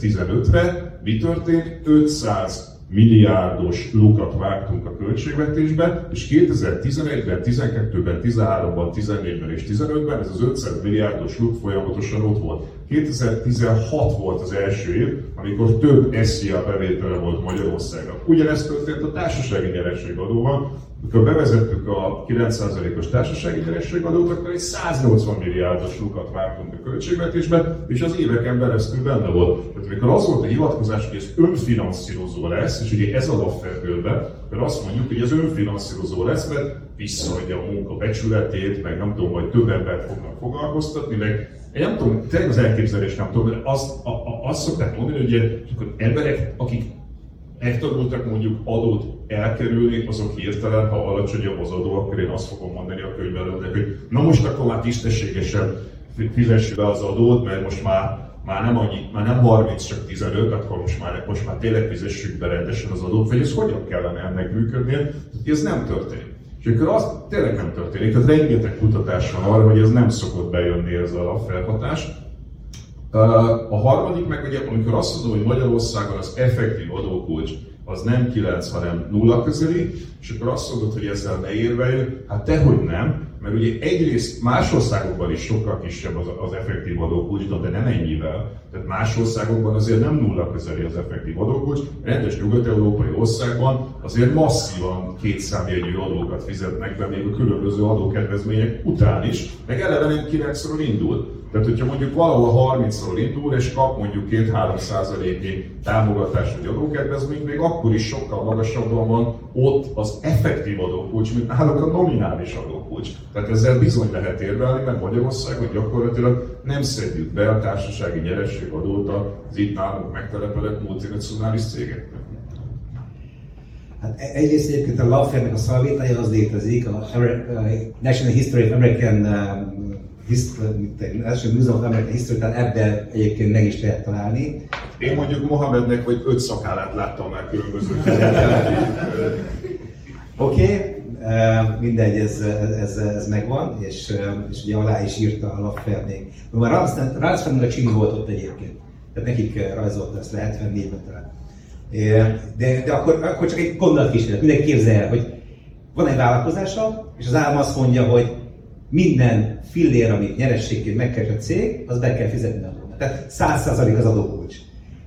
15-re. Mi történt? 500 milliárdos lukat vágtunk a költségvetésbe, és 2011-ben, 12-ben, 13-ban, 14-ben és 15-ben ez az 500 milliárdos luk folyamatosan ott volt. 2016 volt az első év, amikor több SZIA bevétele volt Magyarországon. Ugyanezt történt a társasági nyerességadóval, Amikor bevezettük a 9%-os társasági nyerességadót, akkor egy 180 milliárdos lukat vártunk a költségvetésben, és az éveken keresztül benne volt. Tehát amikor az volt a hivatkozás, hogy ez önfinanszírozó lesz, és ugye ez a laffer be, akkor azt mondjuk, hogy ez önfinanszírozó lesz, mert visszaadja a munka becsületét, meg nem tudom, hogy több embert fognak foglalkoztatni, meg én nem tudom, tényleg az elképzelés nem tudom, de azt, a, a, azt szokták mondani, hogy ugye, emberek, akik megtanultak mondjuk adót elkerülni, azok hirtelen, ha alacsonyabb az adó, akkor én azt fogom mondani a könyvelőnek, hogy na most akkor már tisztességesen fizessük be az adót, mert most már, már nem annyi, már nem 30, csak 15, akkor most már, most már tényleg fizessük be rendesen az adót, vagy ez hogyan kellene ennek működnie, ez nem történik. Akkor az tényleg nem történik, tehát rengeteg kutatás van arra, hogy ez nem szokott bejönni ez a felhatás. A harmadik meg ugye, amikor azt mondom, hogy Magyarországon az effektív adókulcs az nem 9, hanem 0 közeli, és akkor azt mondod, hogy ezzel ne érveljünk, hát tehogy nem, mert ugye egyrészt más országokban is sokkal kisebb az, az effektív adókulcs, de nem ennyivel. Tehát más országokban azért nem nulla közeli az effektív adókulcs, rendes nyugat-európai országban azért masszívan kétszámjegyű adókat fizetnek be még a különböző adókedvezmények után is, meg eleve nem 9 indul. Tehát, hogyha mondjuk valahol 30-ról indul, és kap mondjuk 2-3 százaléknyi támogatást vagy adókedvezményt, még akkor is sokkal magasabban van ott az effektív adókulcs, mint náluk a nominális adókulcs. Tehát ezzel bizony lehet érvelni, mert Magyarországon gyakorlatilag nem szedjük be a társasági nyerességadót az itt nálunk megtelepedett multinacionális cégeknek. Hát e- egyrészt egyébként a Laffernek a szalvétája az létezik, a National History of American um, első of American History, tehát ebben egyébként meg is lehet találni. Én mondjuk Mohamednek vagy öt szakállát láttam már különböző Oké, okay, uh, mindegy, ez, ez, ez megvan, és, uh, és ugye alá is írta a Laffer még. Már Ransfordnak a Csimi volt ott egyébként, tehát nekik uh, rajzolta ezt le 74-ben talán. De, de akkor, akkor csak egy gondolatkísérlet, mindenki képzelje el, hogy van egy vállalkozása, és az állam azt mondja, hogy minden fillér, amit nyerességként megkeres a cég, az be kell fizetni adót. Tehát 100% az adókulcs.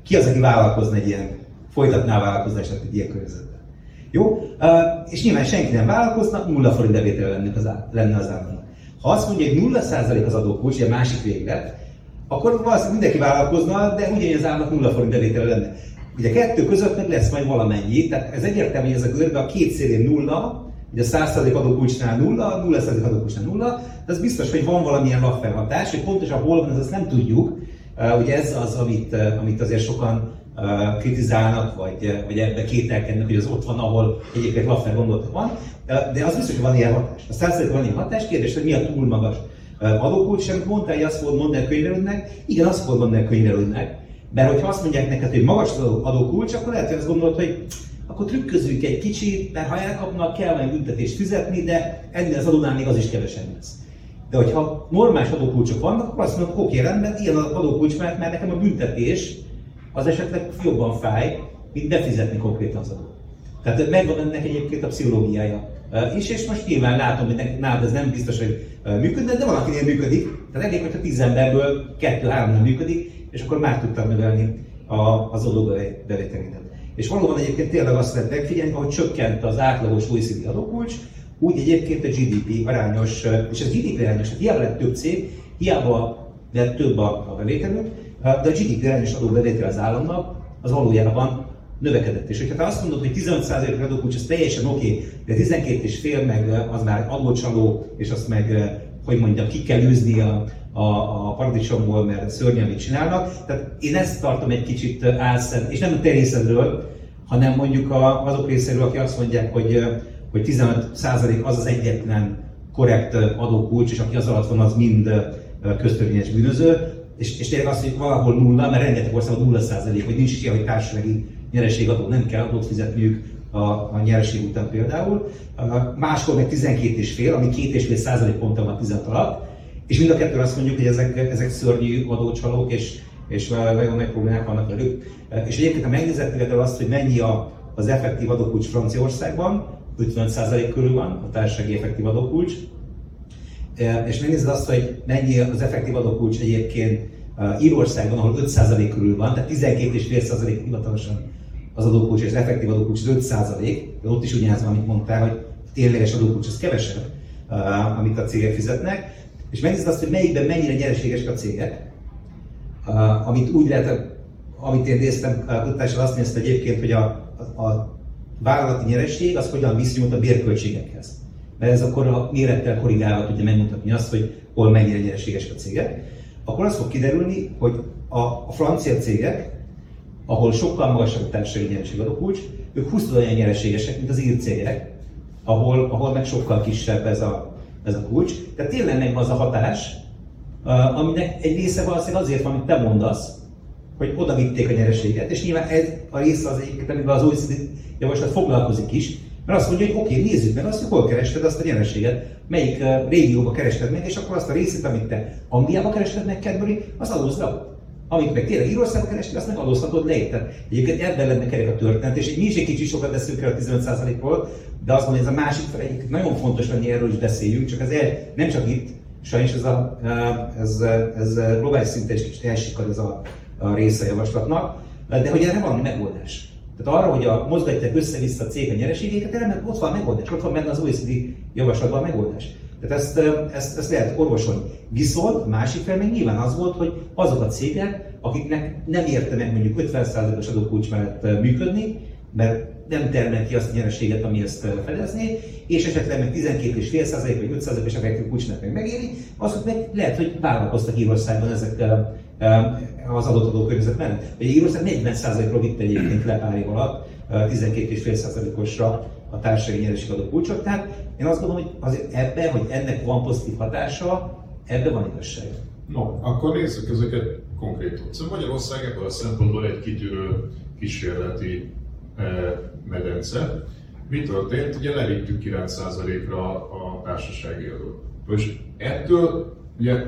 Ki az, aki vállalkozna egy ilyen, folytatná a vállalkozást egy ilyen környezetben? Jó? És nyilván senki nem vállalkozna, nulla forint bevétele lenne az, lenne az államnak. Ha azt mondja, hogy 0% az adókulcs, a másik véglet, akkor valószínűleg mindenki vállalkozna, de ugyanúgy az államnak nulla forint bevétele lenne. Ugye a kettő között meg lesz majd valamennyi, tehát ez egyértelmű, hogy ez a görbe a két szélén nulla, Ugye a 100% adókulcsnál nulla, 0% adókulcsnál nulla, de az biztos, hogy van valamilyen hatás, hogy pontosan hol van, ez azt nem tudjuk. Uh, ugye ez az, amit, amit azért sokan kritizálnak, vagy, vagy ebbe kételkednek, hogy az ott van, ahol egyébként Laffer gondoltak van, de az biztos, hogy van ilyen hatás. A 100% van ilyen hatás, kérdés, hogy mi a túl magas adókulcs, amit mondtál, hogy azt fogod mondani a könyvelődnek, igen, azt fogod mondani a könyvelődnek, mert hogyha azt mondják neked, hogy magas az adókulcs, akkor lehet, hogy azt gondolod, hogy akkor trükközünk egy kicsit, mert ha elkapnak, kell majd büntetést fizetni, de ennél az adónál még az is kevesebb lesz. De hogyha normális adókulcsok vannak, akkor azt mondom, oké, rendben, ilyen az adókulcs, mert, mert nekem a büntetés az esetleg jobban fáj, mint befizetni konkrétan az adót. Tehát megvan ennek egyébként a pszichológiája is, és most nyilván látom, hogy nálad ez nem biztos, hogy működne, de valakinél működik. Tehát elég, hogyha tíz emberből kettő-három nem működik, és akkor már tudtam növelni az adóbevételidet. És valóban egyébként tényleg azt lehet megfigyelni, hogy csökkent az átlagos OECD adókulcs, úgy egyébként a GDP arányos, és ez GDP arányos, tehát hiába lett több cég, hiába lett több a, a bevételünk, de a GDP arányos adóbevétel az államnak az valójában növekedett. És hogyha te azt mondod, hogy 15% adókulcs, az teljesen oké, okay, de 12,5 meg az már adócsaló, és azt meg, hogy mondjam, ki kell űzni a, a, a paradicsomból, mert szörnyen mit csinálnak. Tehát én ezt tartom egy kicsit álszent, és nem a te részedről, hanem mondjuk a, azok részéről, akik azt mondják, hogy, hogy 15% az az egyetlen korrekt adókulcs, és aki az alatt van, az mind köztörvényes bűnöző, és, és tényleg azt, hogy valahol nulla, mert rengeteg országban nulla százalék, hogy nincs ilyen, hogy társasági nyereségadó, nem kell adót fizetniük a, a nyereség után például. Máskor meg 12 és fél, ami két és fél százalék ponttal van 10 alatt, és mind a kettő azt mondjuk, hogy ezek, ezek szörnyű adócsalók, és, és nagyon nagy problémák vannak velük. És egyébként, ha megnézed például azt, hogy mennyi a, az effektív adókulcs Franciaországban, 55% körül van a társasági effektív adókulcs, és megnézed azt, hogy mennyi az effektív adókulcs egyébként Írországban, ahol 5% körül van, tehát 12,5% hivatalosan az adókulcs, és az effektív adókulcs az 5%, de ott is ugyanaz van, amit mondtál, hogy tényleges adókulcs az kevesebb, amit a cégek fizetnek, és megnézed azt, hogy melyikben mennyire nyereségesek a cégek, amit úgy lehet, amit én néztem kutatással, azt nézte egyébként, hogy a, a, a vállalati nyereség az hogyan viszonyult a bérköltségekhez. Mert ez akkor a mérettel korrigálva tudja megmutatni azt, hogy hol mennyire nyereségesek a cégek. Akkor az fog kiderülni, hogy a, a francia cégek, ahol sokkal magasabb a társasági nyereségadókulcs, ők 20 olyan nyereségesek, mint az ír cégek, ahol, ahol meg sokkal kisebb ez a, ez a kulcs. Tehát tényleg meg az a hatás, aminek egy része valószínűleg azért van, amit te mondasz, hogy oda vitték a nyereséget. És nyilván ez a része az egyiket, amiben az OECD javaslat foglalkozik is, mert azt mondja, hogy oké, okay, nézzük meg azt, hogy hol kerested azt a nyereséget, melyik régióba kerested meg, és akkor azt a részét, amit te Angliába kerested meg, Cadbury, az adózd amit meg tényleg Írországba kerestél, azt meg adózhatod le. Tehát egyébként ebben lenne kerek a történet, és mi is egy kicsit sokat beszélünk el a 15%-ról, de azt mondom, hogy ez a másik fel egyik nagyon fontos, hogy erről is beszéljünk, csak ez el, nem csak itt, sajnos ez, a, ez, ez globális szinten is kicsit elsikad ez a, a része a javaslatnak, de hogy erre van megoldás. Tehát arra, hogy a mozgatják össze-vissza a cég a nyereségéket, erre ott van megoldás, ott van benne az OECD javaslatban a megoldás. Tehát ezt, ezt, ezt lehet orvosolni. Viszont a másik fel még nyilván az volt, hogy azok a cégek, akiknek nem érte meg mondjuk 50%-os adókulcs mellett működni, mert nem termel ki azt a nyereséget, ami ezt fedezné, és esetleg meg 12,5% vagy 5%-os effektív kulcsnak meg megéri, azok meg lehet, hogy vállalkoztak Írországban ezekkel az adott adókörnyezet mellett. Vagy Írország 40%-ról vitte egyébként le pár év alatt 12,5%-osra a társasági nyereségadó kulcsot. Tehát én azt gondolom, hogy azért ebben, hogy ennek van pozitív hatása, ebben van igazság. No, akkor nézzük ezeket konkrétan. Szóval Magyarország ebből a szempontból egy kitűrő kísérleti eh, medence. Mi történt? Ugye levittük 9%-ra a társasági adót. Most ettől Ugye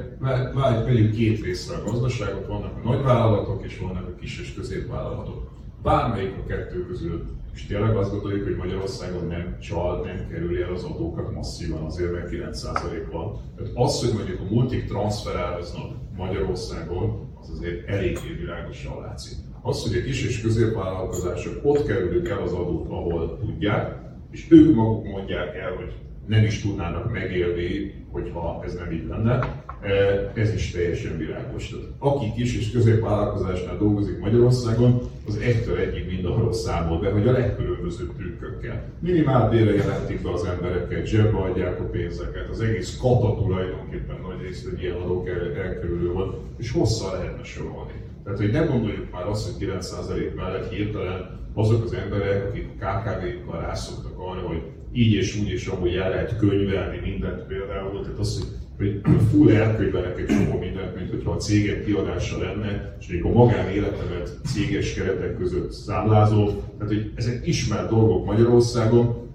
vegyünk két részre a gazdaságot, vannak a nagyvállalatok és vannak a kis és középvállalatok. Bármelyik a kettő közül, és tényleg azt gondoljuk, hogy Magyarországon nem csal, nem kerül el az adókat masszívan, azért mert 9% van. Tehát az, hogy mondjuk a multik transferáloznak Magyarországon, az azért eléggé világosan látszik. Az, hogy a kis és középvállalkozások ott kerülik el az adót, ahol tudják, és ők maguk mondják el, hogy nem is tudnának megélni, hogyha ez nem így lenne. E, ez is teljesen világos. Tehát aki kis és középvállalkozásnál dolgozik Magyarországon, az egytől egyig mindenhol számol be, hogy a legkülönbözőbb trükkökkel. Minimál bére jelentik be az embereket, zsebbe adják a pénzeket, az egész kata tulajdonképpen nagy részt egy ilyen adók elkerülő van, és hosszan lehetne sorolni. Tehát, hogy ne gondoljuk már azt, hogy 9% mellett hirtelen azok az emberek, akik KKV-kkal rászoktak arra, hogy így és úgy és amúgy el lehet könyvelni mindent például, tehát az, hogy, hogy full elkönyvelek egy csomó mindent, mint hogyha a cégek kiadása lenne, és még a magánéletemet céges keretek között számlázol, tehát hogy ezek ismert dolgok Magyarországon,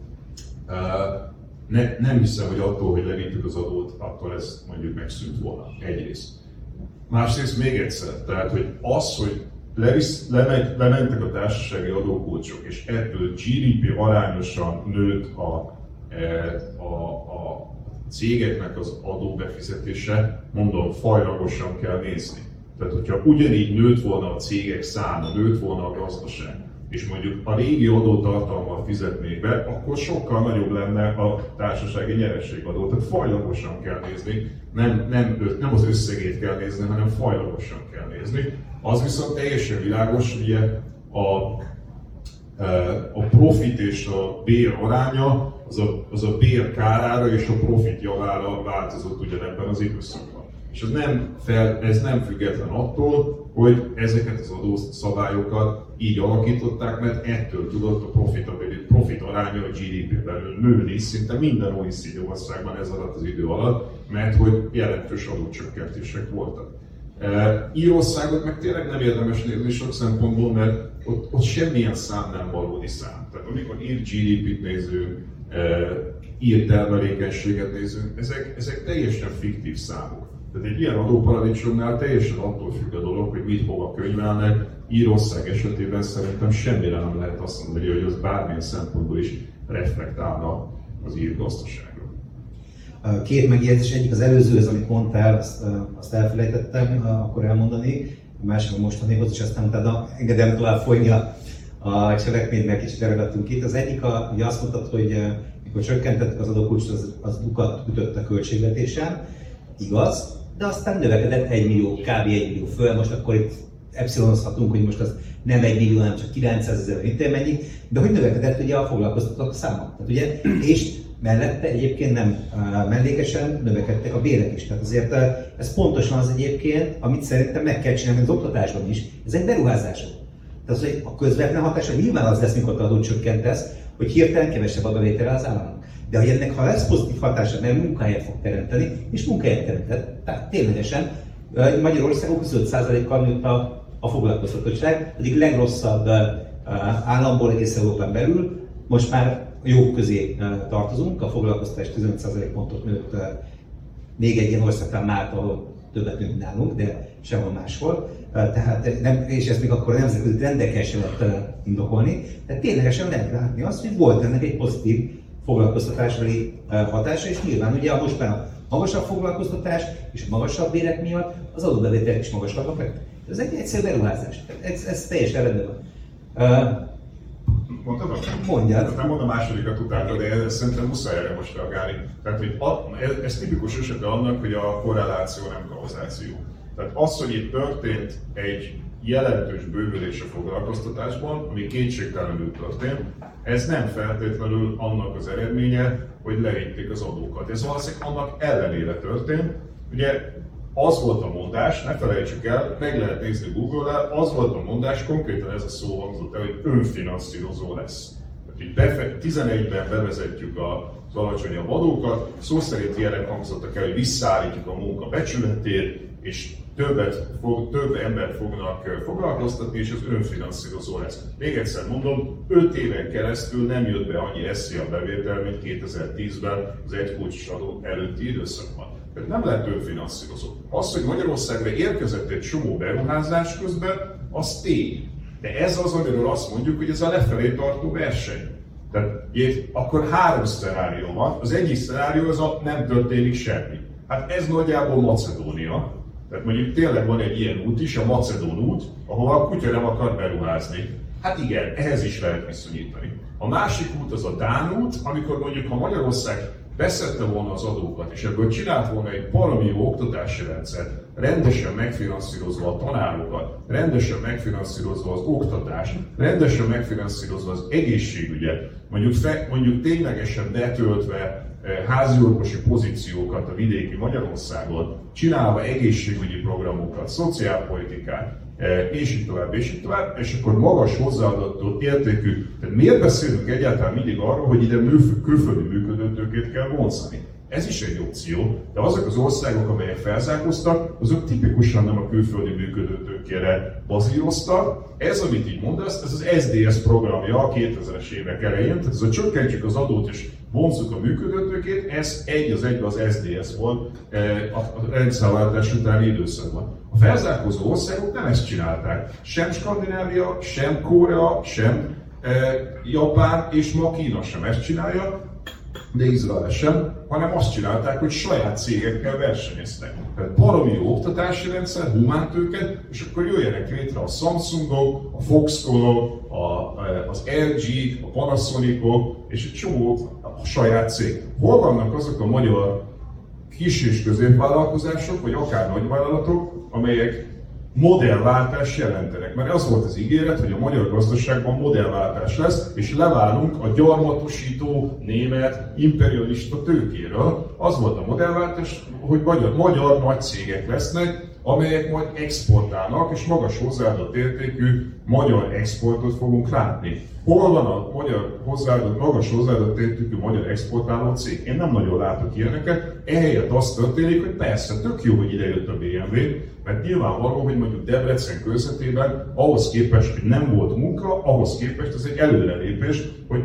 ne, nem hiszem, hogy attól, hogy levittük az adót, attól ez mondjuk megszűnt volna. Egyrészt. Másrészt még egyszer, tehát hogy az, hogy levisz, lemegy, lementek a társasági adókulcsok, és ebből GDP arányosan nőtt a, e, a, a cégeknek az adóbefizetése, mondom, fajlagosan kell nézni. Tehát, hogyha ugyanígy nőtt volna a cégek száma, nőtt volna a gazdaság, és mondjuk a régi adótartalmal fizetnék be, akkor sokkal nagyobb lenne a társasági nyerességadó. Tehát fajlagosan kell nézni, nem, nem, nem az összegét kell nézni, hanem fajlagosan kell nézni. Az viszont teljesen világos, ugye a, e, a profit és a bér aránya az a, az a bér kárára és a profit javára változott ugyanebben az időszakban. És ez nem, fel, ez nem független attól, hogy ezeket az adószabályokat így alakították, mert ettől tudott a profit, profit aránya a GDP belül nőni szinte minden OECD országban ez alatt az idő alatt, mert hogy jelentős adócsökkentések voltak. E, Írországot meg tényleg nem érdemes nézni sok szempontból, mert ott, ott semmilyen szám nem valódi szám. Tehát amikor ír GDP-t nézünk, e, ír termelékenységet nézünk, ezek, ezek teljesen fiktív számok. Tehát egy ilyen adóparadicsomnál teljesen attól függ a dolog, hogy mit hova könyvelnek. Írország esetében szerintem semmire nem lehet azt mondani, hogy az bármilyen szempontból is reflektálna az ír gazdaság. Két megjegyzés, egyik az előző, az amit mondtál, azt, azt elfelejtettem akkor elmondani, a másik a mostanihoz, és aztán utána engedem tovább folyni a, a cselekménynek, kicsit elragadtunk itt. Az egyik, a, hogy azt mondtad, hogy hogy csökkentettek az adókulcsot, az, az dukat ütött a költségvetésen, igaz, de aztán növekedett 1 millió, kb. 1 millió föl, most akkor itt epsilonozhatunk, hogy most az nem 1 millió, hanem csak 900 ezer, mint mennyi, de hogy növekedett ugye a foglalkoztatók száma. Tehát ugye, és mellette egyébként nem mellékesen növekedtek a bérek is. Tehát azért ez pontosan az egyébként, amit szerintem meg kell csinálni az oktatásban is. Ez egy beruházás. Tehát az, hogy a közvetlen hatása nyilván az lesz, mikor adót csökkentesz, hogy hirtelen kevesebb a bevétele az államnak. De hogy ennek ha lesz pozitív hatása, mert munkahelyet fog teremteni, és munkahelyet teremtett, tehát ténylegesen Magyarországon 25%-kal nőtt a, a foglalkoztatottság, egyik legrosszabb államból egész Európán belül, most már jók közé tartozunk, a foglalkoztatás 15% pontot nőtt még egy ilyen országban már, ahol többet nőtt nálunk, de sehol máshol. Tehát nem, és ezt még akkor a nemzetközi trendekkel sem lehet indokolni. Tehát ténylegesen lehet látni azt, hogy volt ennek egy pozitív foglalkoztatásbeli hatása, és nyilván ugye a most már a magasabb foglalkoztatás és a magasabb bérek miatt az adóbevételek is magasabbak lettek. Ez egy egyszerű beruházás. Ez, ez teljesen rendben van. Mondtad? Mondjad. Nem mondom a másodikat utána, de ez szerintem muszáj erre most reagálni. Tehát, hogy a, ez, ez tipikus esete annak, hogy a korreláció nem kauzáció. Tehát az, hogy itt történt egy jelentős bővülés a foglalkoztatásban, ami kétségtelenül történt, ez nem feltétlenül annak az eredménye, hogy levitték az adókat. Ez valószínűleg annak ellenére történt. Ugye az volt a mondás, ne felejtsük el, meg lehet nézni Google-el, az volt a mondás, konkrétan ez a szó hangzott el, hogy önfinanszírozó lesz. Tehát 11-ben bevezetjük az alacsonyabb adókat, szó szerint ilyenek hangzottak el, hogy visszaállítjuk a munka becsületét, és többet fog, több embert fognak foglalkoztatni, és az önfinanszírozó lesz. Még egyszer mondom, 5 éven keresztül nem jött be annyi a bevétel, mint 2010-ben az egy adó előtti időszakban. Nem lehet önfinanszírozó. Az, hogy Magyarországra érkezett egy csomó beruházás közben, az tény. De ez az, amiről azt mondjuk, hogy ez a lefelé tartó verseny. Tehát akkor három szenárió van. Az egyik szenárió az a nem történik semmi. Hát ez nagyjából Macedónia. Tehát mondjuk tényleg van egy ilyen út is, a Macedón út, ahol a kutya nem akar beruházni. Hát igen, ehhez is lehet viszonyítani. A másik út az a Dán út, amikor mondjuk, ha Magyarország beszedte volna az adókat, és ebből csinált volna egy valami jó oktatási rendszert, rendesen megfinanszírozva a tanárokat, rendesen megfinanszírozva az oktatást, rendesen megfinanszírozva az egészségügyet, mondjuk, fe, mondjuk ténylegesen betöltve háziorvosi pozíciókat a vidéki Magyarországon, csinálva egészségügyi programokat, szociálpolitikát, és így tovább, és így tovább, és akkor magas hozzáadott értékű. Tehát miért beszélünk egyáltalán mindig arról, hogy ide külföldi működőtőkét kell vonzani? Ez is egy opció, de azok az országok, amelyek felzárkoztak, azok tipikusan nem a külföldi működőtőkére bazíroztak. Ez, amit így mondasz, ez az SDS programja a 2000-es évek elején, tehát ez a csökkentjük az adót és vonzuk a működőtőkét, ez egy az egyben az SDS volt eh, a rendszerváltás utáni időszakban. A felzárkozó országok nem ezt csinálták. Sem Skandinávia, sem Korea, sem eh, Japán és ma Kína sem ezt csinálja, de Izrael sem, hanem azt csinálták, hogy saját cégekkel versenyeztek. Tehát baromi jó oktatási rendszer, humántőket, és akkor jöjjenek létre a Samsungok, a Foxconnok, a, az LG, a Panasonicok, és egy csomó a saját cég. Hol vannak azok a magyar kis és középvállalkozások, vagy akár nagyvállalatok, amelyek modellváltás jelentenek. Mert az volt az ígéret, hogy a magyar gazdaságban modellváltás lesz, és leválunk a gyarmatosító német imperialista tőkéről. Az volt a modellváltás, hogy magyar, magyar nagy cégek lesznek, amelyek majd exportálnak, és magas hozzáadott értékű magyar exportot fogunk látni. Hol van a magyar hozzáadott, magas hozzáadott értékű magyar exportáló cég? Én nem nagyon látok ilyeneket. Ehelyett az történik, hogy persze, tök jó, hogy idejött a BMW, mert nyilvánvaló, hogy mondjuk Debrecen körzetében ahhoz képest, hogy nem volt munka, ahhoz képest ez egy előrelépés, hogy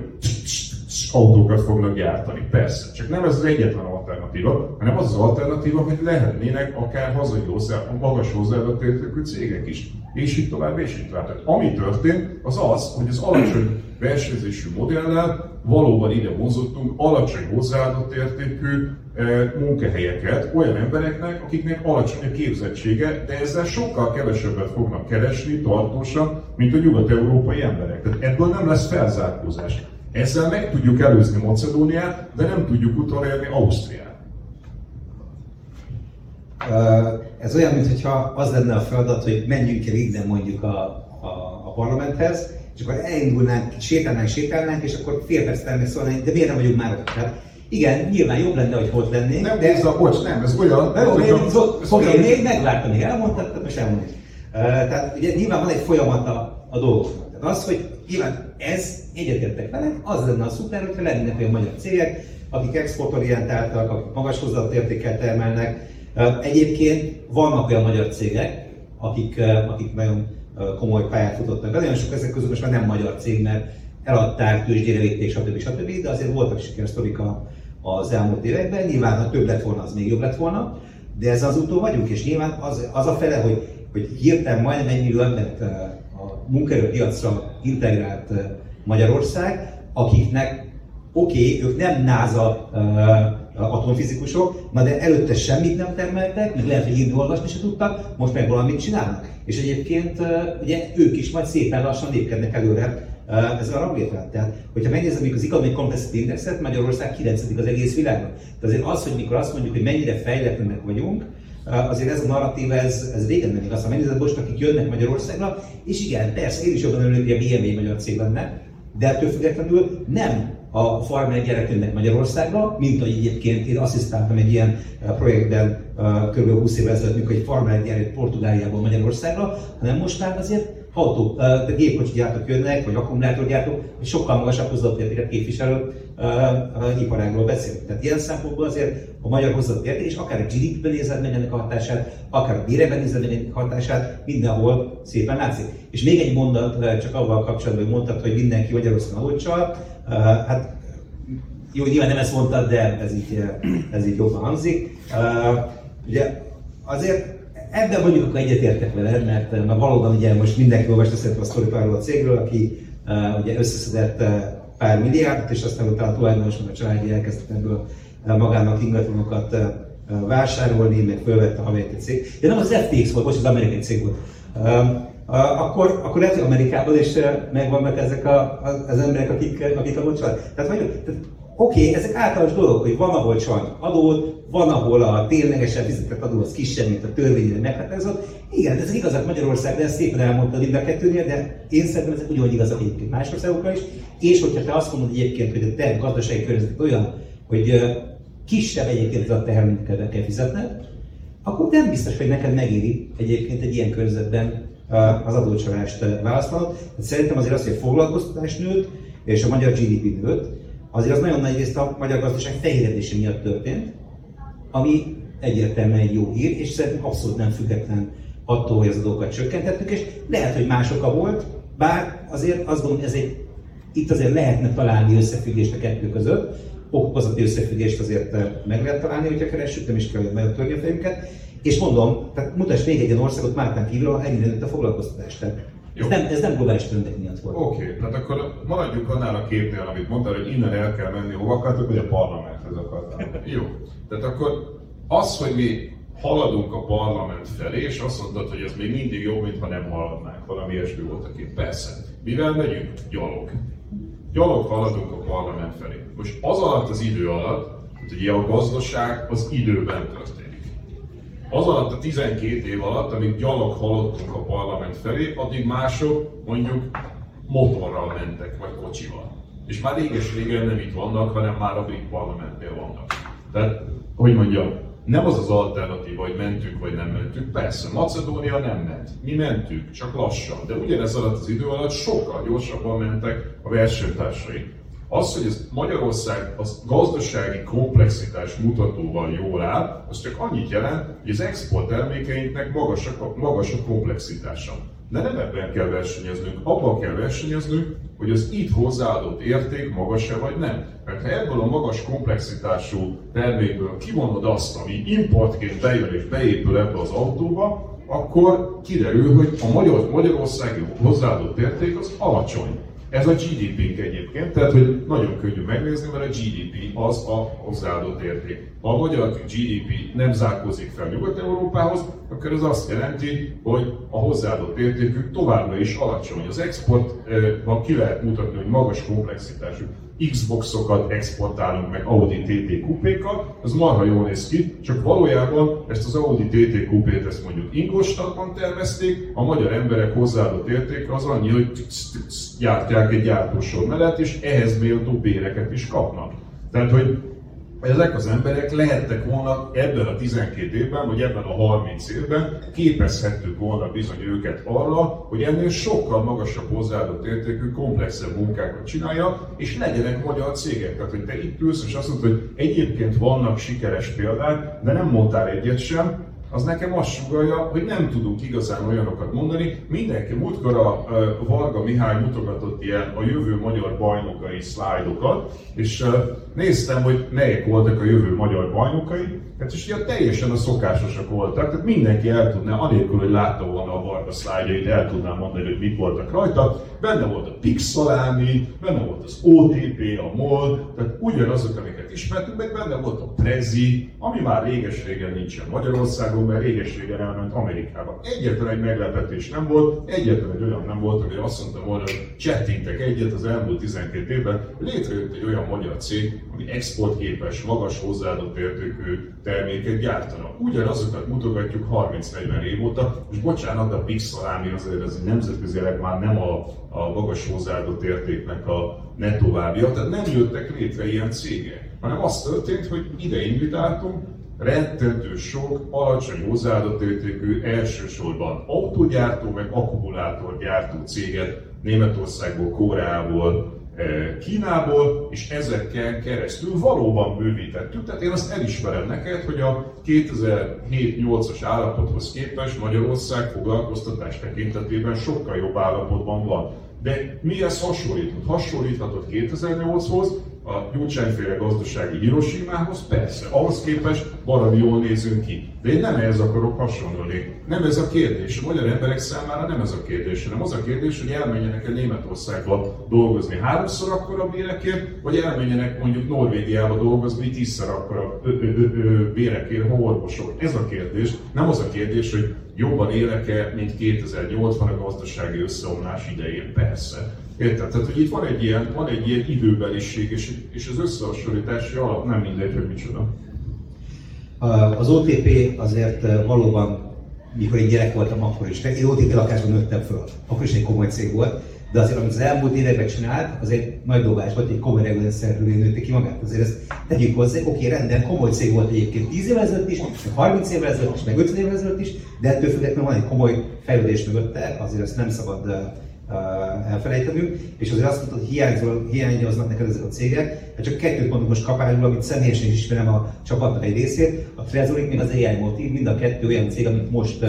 autókat fognak gyártani. Persze, csak nem ez az egyetlen alternatíva, hanem az az alternatíva, hogy lehetnének akár hazai hozzá, magas hozzáadott értékű cégek is. És így tovább, és így tovább. Tehát ami történt, az az, hogy az alacsony versenyzésű modellel valóban ide vonzottunk alacsony hozzáadott értékű eh, munkahelyeket olyan embereknek, akiknek alacsony a képzettsége, de ezzel sokkal kevesebbet fognak keresni tartósan, mint a nyugat-európai emberek. Tehát ebből nem lesz felzárkózás. Ezzel meg tudjuk előzni Macedóniát, de nem tudjuk utolérni Ausztriát. Ez olyan, mintha az lenne a feladat, hogy menjünk el innen mondjuk a, a, a parlamenthez, és akkor elindulnánk, sétálnánk, sétálnánk, és akkor fél perc termék szólnánk, de miért nem vagyunk már ott? Tehát igen, nyilván jobb lenne, hogy ott lennénk. Nem, de ez a, bocs, nem, ez olyan... Nem, hogy oké, még megvártam, még elmondtad, most elmondom. Tehát ugye nyilván van egy folyamat a, a dolgoknak. Tehát az, hogy nyilván ez egyetértek vele, az lenne a szuper, hogyha lennének olyan magyar cégek, akik exportorientáltak, akik magas hozzáadott termelnek. Egyébként vannak olyan magyar cégek, akik, akik nagyon komoly pályát futottak be. Nagyon sok ezek közül most már nem magyar cég, mert eladták, tőzsdére vitték, stb. stb. De azért voltak sikersztorik az elmúlt években. Nyilván, ha több lett volna, az még jobb lett volna. De ez az utó vagyunk, és nyilván az, az a fele, hogy, hogy hirtelen majdnem egy millió embert munkaerőpiacra integrált Magyarország, akiknek oké, okay, ők nem NASA uh, atomfizikusok, na de előtte semmit nem termeltek, meg lehet, hogy írni olvasni se tudtak, most meg valamit csinálnak. És egyébként ugye ők is majd szépen lassan lépkednek előre uh, ezzel a ranglétrán. Tehát, hogyha megnézem az Economic Complexity Indexet, Magyarország 9. az egész világon. Tehát azért az, hogy mikor azt mondjuk, hogy mennyire fejletlenek vagyunk, azért ez a narratív, ez, ez régen nem igaz. Ha megnézed most, akik jönnek Magyarországra, és igen, persze, én is jobban örülök, hogy a BMW magyar cég lenne, de ettől függetlenül nem a farmer gyerekünknek Magyarországra, mint ahogy egyébként én asszisztáltam egy ilyen projektben kb. 20 évvel ezelőtt, mikor egy farmer gyerek Portugáliából Magyarországra, hanem most már azért autó, de gépkocsi gyártók jönnek, vagy akkumulátorgyártók, és sokkal magasabb hozzáadott képviselő uh, iparágról beszélünk. Tehát ilyen szempontból azért a magyar hozzáadott érték, és akár a GDP-ben nézed meg ennek a hatását, akár a béreben nézed meg ennek a hatását, mindenhol szépen látszik. És még egy mondat, csak avval kapcsolatban, hogy mondtad, hogy mindenki Magyarországon adócsal, uh, hát jó, nyilván nem ezt mondtad, de ez így, ez így jobban hangzik. Ugye azért ebben mondjuk akkor egyetértek veled, mert na, valóban ugye most mindenki olvasta szerintem a sztorit arról a cégről, aki ugye összeszedett pár milliárdot, és aztán utána tulajdonos meg a családja elkezdett ebből magának ingatlanokat vásárolni, meg fölvette a havét egy cég. De nem az FTX volt, most az amerikai cég volt. Akkor, akkor lehet, hogy Amerikában is megvannak ezek a, az emberek, akik, akik a család. Tehát, vagy, tehát Oké, okay, ezek általános dolgok, hogy van, ahol csalnak adót, van, ahol a ténylegesen fizetett adó az kisebb, mint a törvényre meghatározott. Igen, ezek igazak Magyarország, de ezt szépen elmondta mind a kettőnél, de én szerintem ezek ugyanúgy igazak egyébként más országokra is. És hogyha te azt mondod egyébként, hogy a te gazdasági környezet olyan, hogy kisebb egyébként a teher, mint kell fizetned, akkor nem biztos, hogy neked megéri egyébként egy ilyen környezetben az adócsalást választanod. Szerintem azért az, hogy a foglalkoztatás nőtt, és a magyar GDP nőtt, azért az nagyon nagy részt a magyar gazdaság fehéredése miatt történt, ami egyértelműen egy jó hír, és szerintem abszolút nem független attól, hogy az adókat csökkentettük, és lehet, hogy más oka volt, bár azért azt gondolom, ez egy, itt azért lehetne találni összefüggést a kettő között, okozati összefüggést azért eh, meg lehet találni, hogyha keressük, nem is kell megtörni a fejünket. És mondom, tehát mutass még egy ilyen országot Máltán kívül, ennyire nőtt a foglalkoztatás. Tehát jó. Ez nem, ez nem globális trendek miatt volt. Oké, okay, tehát akkor maradjuk annál a képnél, amit mondtál, hogy innen el kell menni, hova akartok, hogy a parlamenthez akartál. Jó. Tehát akkor az, hogy mi haladunk a parlament felé, és azt mondtad, hogy ez még mindig jobb, mintha nem haladnánk. Valami ilyesmi volt a kép. Persze. Mivel megyünk? Gyalog. Gyalog haladunk a parlament felé. Most az alatt az idő alatt, hogy ugye a gazdaság az időben történik az alatt a 12 év alatt, amíg gyalog haladtunk a parlament felé, addig mások mondjuk motorral mentek, vagy kocsival. És már réges-régen nem itt vannak, hanem már a brit parlamentnél vannak. Tehát, hogy mondjam, nem az az alternatíva, hogy mentünk vagy nem mentünk. Persze, Macedónia nem ment. Mi mentünk, csak lassan. De ugyanez alatt az idő alatt sokkal gyorsabban mentek a versenytársai. Az, hogy ez Magyarország az gazdasági komplexitás mutatóval jól áll, az csak annyit jelent, hogy az export termékeinknek magas a, magas a komplexitása. De nem ebben kell versenyeznünk, abban kell versenyeznünk, hogy az itt hozzáadott érték magas-e vagy nem. Mert ha ebből a magas komplexitású termékből kivonod azt, ami importként bejön és beépül ebbe az autóba, akkor kiderül, hogy a Magyar, magyarországi hozzáadott érték az alacsony. Ez a GDP egyébként, tehát hogy nagyon könnyű megnézni, mert a GDP az a hozzáadott érték. Ha a magyar GDP nem zárkózik fel Nyugat-Európához, akkor ez azt jelenti, hogy a hozzáadott értékük továbbra is alacsony. Az exportban ki lehet mutatni, hogy magas komplexitású Xboxokat exportálunk meg Audi TT kupékat, az marha jól néz ki, csak valójában ezt az Audi TT kupét ezt mondjuk Ingolstadtban tervezték, a magyar emberek hozzáadott értéke az annyi, hogy gyártják egy gyártósor mellett, és ehhez méltó béreket is kapnak. Tehát, hogy ezek az emberek lehettek volna ebben a 12 évben, vagy ebben a 30 évben, képezhettük volna bizony őket arra, hogy ennél sokkal magasabb hozzáadott értékű, komplexebb munkákat csinálja, és legyenek magyar cégek. Tehát, hogy te itt ülsz, és azt mondod, hogy egyébként vannak sikeres példák, de nem mondtál egyet sem, az nekem azt sugalja, hogy nem tudunk igazán olyanokat mondani. Mindenki múltkor a Varga Mihály mutogatott ilyen a jövő magyar bajnokai szlájdokat, és néztem, hogy melyek voltak a jövő magyar bajnokai, hát és ugye teljesen a szokásosak voltak, tehát mindenki el tudná, anélkül, hogy látta volna a Varga szlájdjait, el tudná mondani, hogy mik voltak rajta. Benne volt a Pixalámi, benne volt az OTP, a MOL, tehát ugyanazok, amiket ismertünk, meg benne volt a Prezi, ami már réges-régen nincsen Magyarországon, mert réges-régen elment Amerikába. Egyetlen egy meglepetés nem volt, egyetlen egy olyan nem volt, hogy azt mondtam volna, hogy csettintek egyet az elmúlt 12 évben, létrejött egy olyan magyar cég, ami exportképes, magas hozzáadott értékű terméket gyártanak. Ugyanazokat mutogatjuk 30-40 év óta, és bocsánat, de a Pixalámi azért ez nemzetközileg már nem a, a magas hozzáadott értéknek a nettovábbja, tehát nem jöttek létre ilyen cégek, hanem az történt, hogy ide invitáltunk, rettentő sok alacsony hozzáadott értékű elsősorban autógyártó, meg akkumulátorgyártó céget Németországból, Koreából, eh, Kínából, és ezekkel keresztül valóban bővítettük. Tehát én azt elismerem neked, hogy a 2007-8-as állapothoz képest Magyarország foglalkoztatás tekintetében sokkal jobb állapotban van. De mihez hasonlíthat? Hasonlíthatott 2008-hoz, a gyurcsányféle gazdasági Hiroshima-hoz, persze, ahhoz képest valami jól nézünk ki. De én nem ehhez akarok hasonlulni. Nem ez a kérdés. A magyar emberek számára nem ez a kérdés, hanem az a kérdés, hogy elmenjenek e Németországba dolgozni háromszor akkora bérekért, vagy elmenjenek mondjuk Norvégiába dolgozni tízszer akkora bérekért, ha orvosok. Ez a kérdés. Nem az a kérdés, hogy jobban élek-e, mint 2008-ban a gazdasági összeomlás idején, persze. Érted? Tehát, hogy itt van egy ilyen, van egy ilyen időbeliség, és, és az összehasonlítási alap nem mindegy, hogy micsoda. Az OTP azért valóban, mikor én gyerek voltam, akkor is, én OTP lakásban nőttem föl, akkor is egy komoly cég volt, de azért, amit az elmúlt években csinált, az egy nagy dobás volt, egy komoly regulárszerűen nőtte ki magát. Azért ezt tegyük hozzá, oké, rendben, komoly cég volt egyébként 10 évvel ezelőtt is, 30 évvel ezelőtt is, meg 50 évvel ezelőtt is, de ettől függetlenül van egy komoly fejlődés mögötte, azért ezt nem szabad elfelejtenünk, és azért azt mondtad, hogy hiányzol, hiányoznak neked ezek a cégek, hát csak kettőt mondok most kapásból, amit személyesen is ismerem a csapatnak egy részét, a Trezorik még az AI Motiv, mind a kettő olyan cég, amit most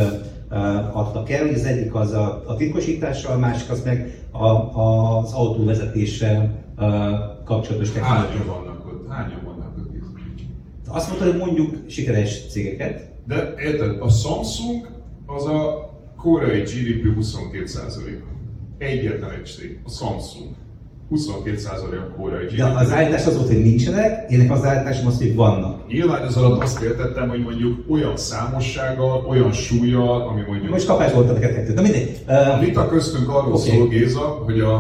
adtak el, hogy az egyik az a, a titkosítással, a másik az meg a, a, az autóvezetéssel uh, kapcsolatos technológia. Hányan vannak ott? Hányan vannak ott? Azt mondta, hogy mondjuk sikeres cégeket. De érted, a Samsung az a koreai GDP 22 Egyetlen egy cég, a Samsung. 22% koreai GDP. De az állítás az volt, hogy nincsenek, ének az állításom az, hogy vannak. Nyilván ez alatt azt értettem, hogy mondjuk olyan számossággal, olyan súlyjal, ami mondjuk... Most kapás volt a kettő, de mindegy. Uh, a vita köztünk arról okay. szól, Géza, hogy a,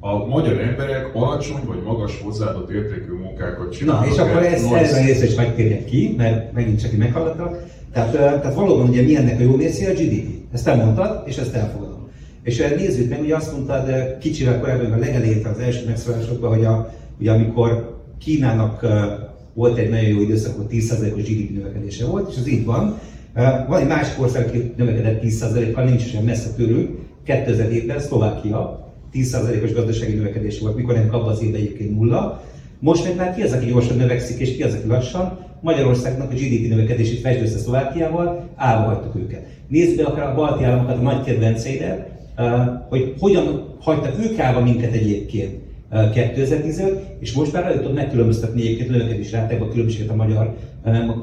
a magyar emberek alacsony vagy magas hozzáadott értékű munkákat csinálnak. Na, és akkor ezt, erre a részre is megtérjek ki, mert megint csak meghallgattak. Tehát, tehát valóban ugye mi ennek a jó részé a GDP. Ezt te mondtad, és ezt elfogadom. És nézzük meg, ugye azt mondtad kicsivel korábban, a legelején az első megszólásokban, hogy a, ugye amikor Kínának volt egy nagyon jó időszak, hogy 10%-os GDP növekedése volt, és az így van. Van egy másik ország, aki növekedett 10%-kal, nincs sem messze körül, 2007-ben Szlovákia 10%-os gazdasági növekedés volt, mikor nem abban az évben egyébként nulla. Most meg már ki az, aki gyorsan növekszik, és ki az, aki lassan. Magyarországnak a GDP növekedését fejtsd össze Szlovákiával, állva hagytuk őket. Nézd be akár a balti államokat, a nagy kedvenceidet, hogy hogyan hagyta ők állva minket egyébként 2015, és most már el tudod megkülönböztetni egyébként növekedés rátákban a különbséget a magyar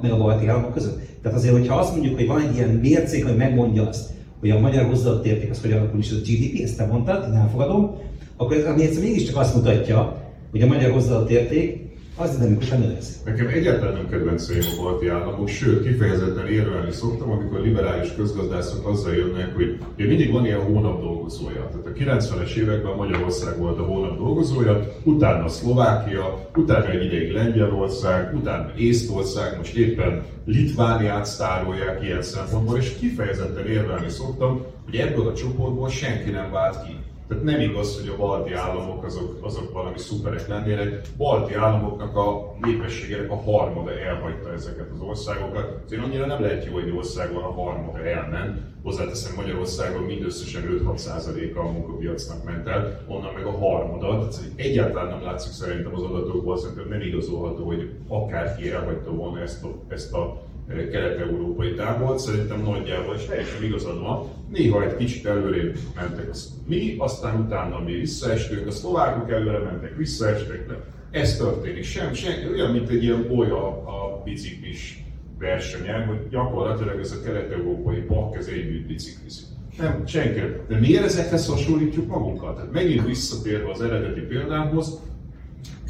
meg a balti államok között. Tehát azért, hogyha azt mondjuk, hogy van egy ilyen mércék, hogy megmondja azt, hogy a magyar hozzáadott érték az hogy alakul is a GDP, ezt te mondtad, én elfogadom, akkor ez ami egyszerűen mégiscsak azt mutatja, hogy a magyar hozzáadott érték az dinamikusan növekszik. Nekem egyáltalán nem kedvenceim a balti államok, sőt, kifejezetten érvelni szoktam, amikor liberális közgazdászok azzal jönnek, hogy ugye mindig van ilyen hónap dolgozója. Tehát a 90-es években Magyarország volt a hónap dolgozója, utána Szlovákia, utána egy ideig Lengyelország, utána Észtország, most éppen Litvániát sztárolják ilyen szempontból, és kifejezetten érvelni szoktam, hogy ebből a csoportból senki nem vált ki. Tehát nem igaz, hogy a balti államok azok, azok valami szuperek lennének. Balti államoknak a népességének a harmada elhagyta ezeket az országokat. Azért annyira nem lehet jó egy országban a harmada elment. Hozzáteszem Magyarországon mindösszesen 5-6 a munkapiacnak ment el, onnan meg a harmada. Tehát egyáltalán nem látszik szerintem az adatokból, szerintem nem igazolható, hogy akárki elhagyta volna ezt a, ezt a kelet-európai tábort, szerintem nagyjából, és teljesen igazad van, néha egy kicsit előrébb mentek az mi, aztán utána mi visszaestünk, a szlovákok előre mentek, visszaestek, de ez történik. Sem, sem, olyan, mint egy ilyen bolya a biciklis versenyen, hogy gyakorlatilag ez a kelet-európai pak, ez együtt biciklizik. Nem, senki. De miért ezekhez hasonlítjuk magunkat? Tehát megint visszatérve az eredeti példámhoz,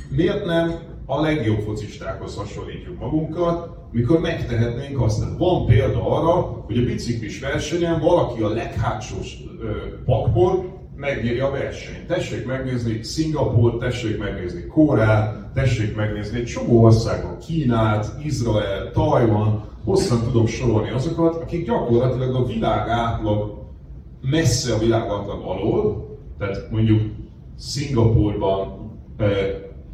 miért nem a legjobb focistákhoz hasonlítjuk magunkat, mikor megtehetnénk azt. Van példa arra, hogy a biciklis versenyen valaki a leghátsó pakból megnyeri a versenyt. Tessék megnézni Szingapur, tessék megnézni Kórát, tessék megnézni egy csomó országon, Kínát, Izrael, Tajvan, hosszan tudom sorolni azokat, akik gyakorlatilag a világ átlag, messze a világ átlag alól, tehát mondjuk Szingapurban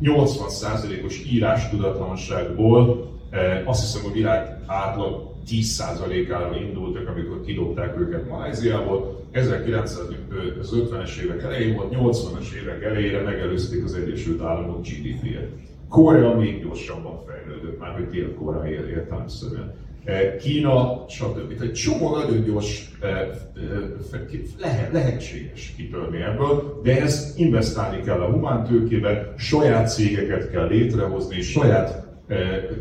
80%-os írás tudatlanságból Eh, azt hiszem, a világ átlag 10%-ára indultak, amikor kidobták őket Maláziából. 1950-es évek elején volt, 80-as évek elejére megelőzték az Egyesült Államok GDP-et. Korea még gyorsabban fejlődött, már hogy Dél-Korea értelemszerűen. Eh, Kína, stb. Egy csomó nagyon gyors eh, lehet, lehetséges kitörni ebből, de ezt investálni kell a humántőkébe, saját cégeket kell létrehozni, saját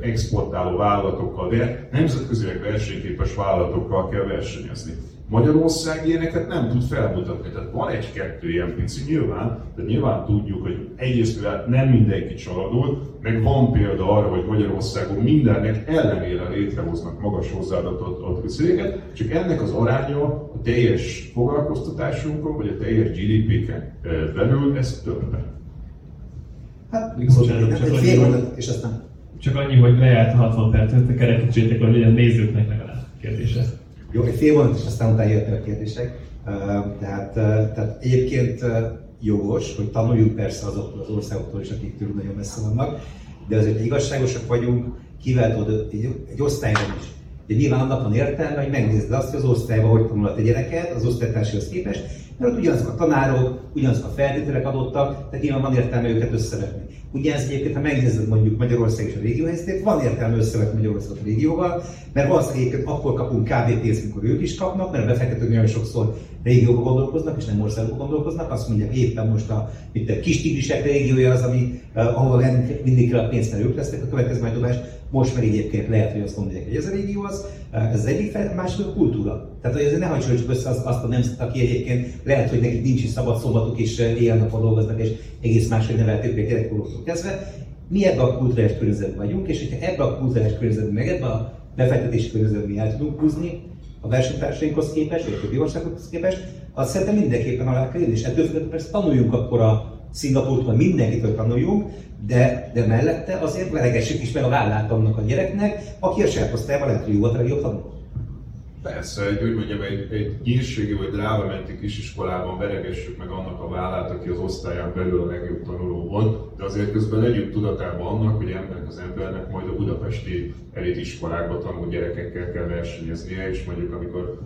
exportáló vállalatokkal, de nemzetközileg versenyképes vállalatokkal kell versenyezni. Magyarország ilyeneket nem tud felmutatni. Tehát van egy-kettő ilyen pici nyilván, de nyilván tudjuk, hogy egyrészt nem mindenki csaladul, meg van példa arra, hogy Magyarországon mindennek ellenére létrehoznak magas hozzáadott céget, csak ennek az aránya a teljes foglalkoztatásunkon, vagy a teljes GDP-ken belül ez több. Hát, bocsánat, csak annyi, és aztán csak annyi, hogy lejárt a 60 percet, kerekítsétek, hogy legyen nézőknek legalább kérdése. Jó, egy fél mondat, és aztán utána jöttek a kérdések. Tehát, tehát egyébként jogos, hogy tanuljuk persze azoktól az országoktól is, akik tőlünk nagyon messze vannak, de azért igazságosak vagyunk, kivel tudod, egy, egy osztályban is. De nyilván annak van értelme, hogy megnézd azt, hogy az osztályban hogy tanul a gyereket, az osztálytársihoz képest, mert ott ugyanazok a tanárok, ugyanazok a feltételek adottak, tehát nyilván van értelme őket összevetni. Ez egyébként, ha megnézed mondjuk Magyarország és a régió helyzetét, van értelme összevetni Magyarországot a régióval, mert valószínűleg egyébként akkor kapunk kb. pénzt, mikor ők is kapnak, mert a befektetők nagyon sokszor régióba gondolkoznak, és nem országokba gondolkoznak. Azt mondják, éppen most a, mint a kis tigrisek régiója az, ami, uh, ahol mindig kell a pénzt, mert ők lesznek a következő majd most meg egyébként lehet, hogy azt mondják, hogy ez a régió az, ez az egyik fel, másik kultúra. Tehát, hogy ezért ne hasonlítsuk össze azt, a nemzet, aki egyébként lehet, hogy nekik nincs is szabad szombatuk, és éjjel-nappal dolgoznak, és egész máshogy nevelték őket gyerekkorútól kezdve. Mi ebben a kulturális környezetben vagyunk, és hogyha ebben a kulturális környezetben, meg ebben a befektetési környezetben el tudunk húzni, a versenytársainkhoz képest, vagy a többi országokhoz képest, azt szerintem mindenképpen alá kell és ettől persze tanuljunk akkor a Szingapurtól mindenkitől tanuljunk, de, de mellette azért veregessük is meg a vállát annak a gyereknek, aki a saját osztályban lehet, hogy jó volt a legjobb tanul. Persze, egy, úgy mondjam, egy, egy nyírségi vagy drávamenti kisiskolában veregessük meg annak a vállát, aki az osztályán belül a legjobb tanuló volt, de azért közben legyünk tudatában annak, hogy ennek az embernek majd a budapesti elitiskolákban tanuló gyerekekkel kell versenyeznie, és mondjuk amikor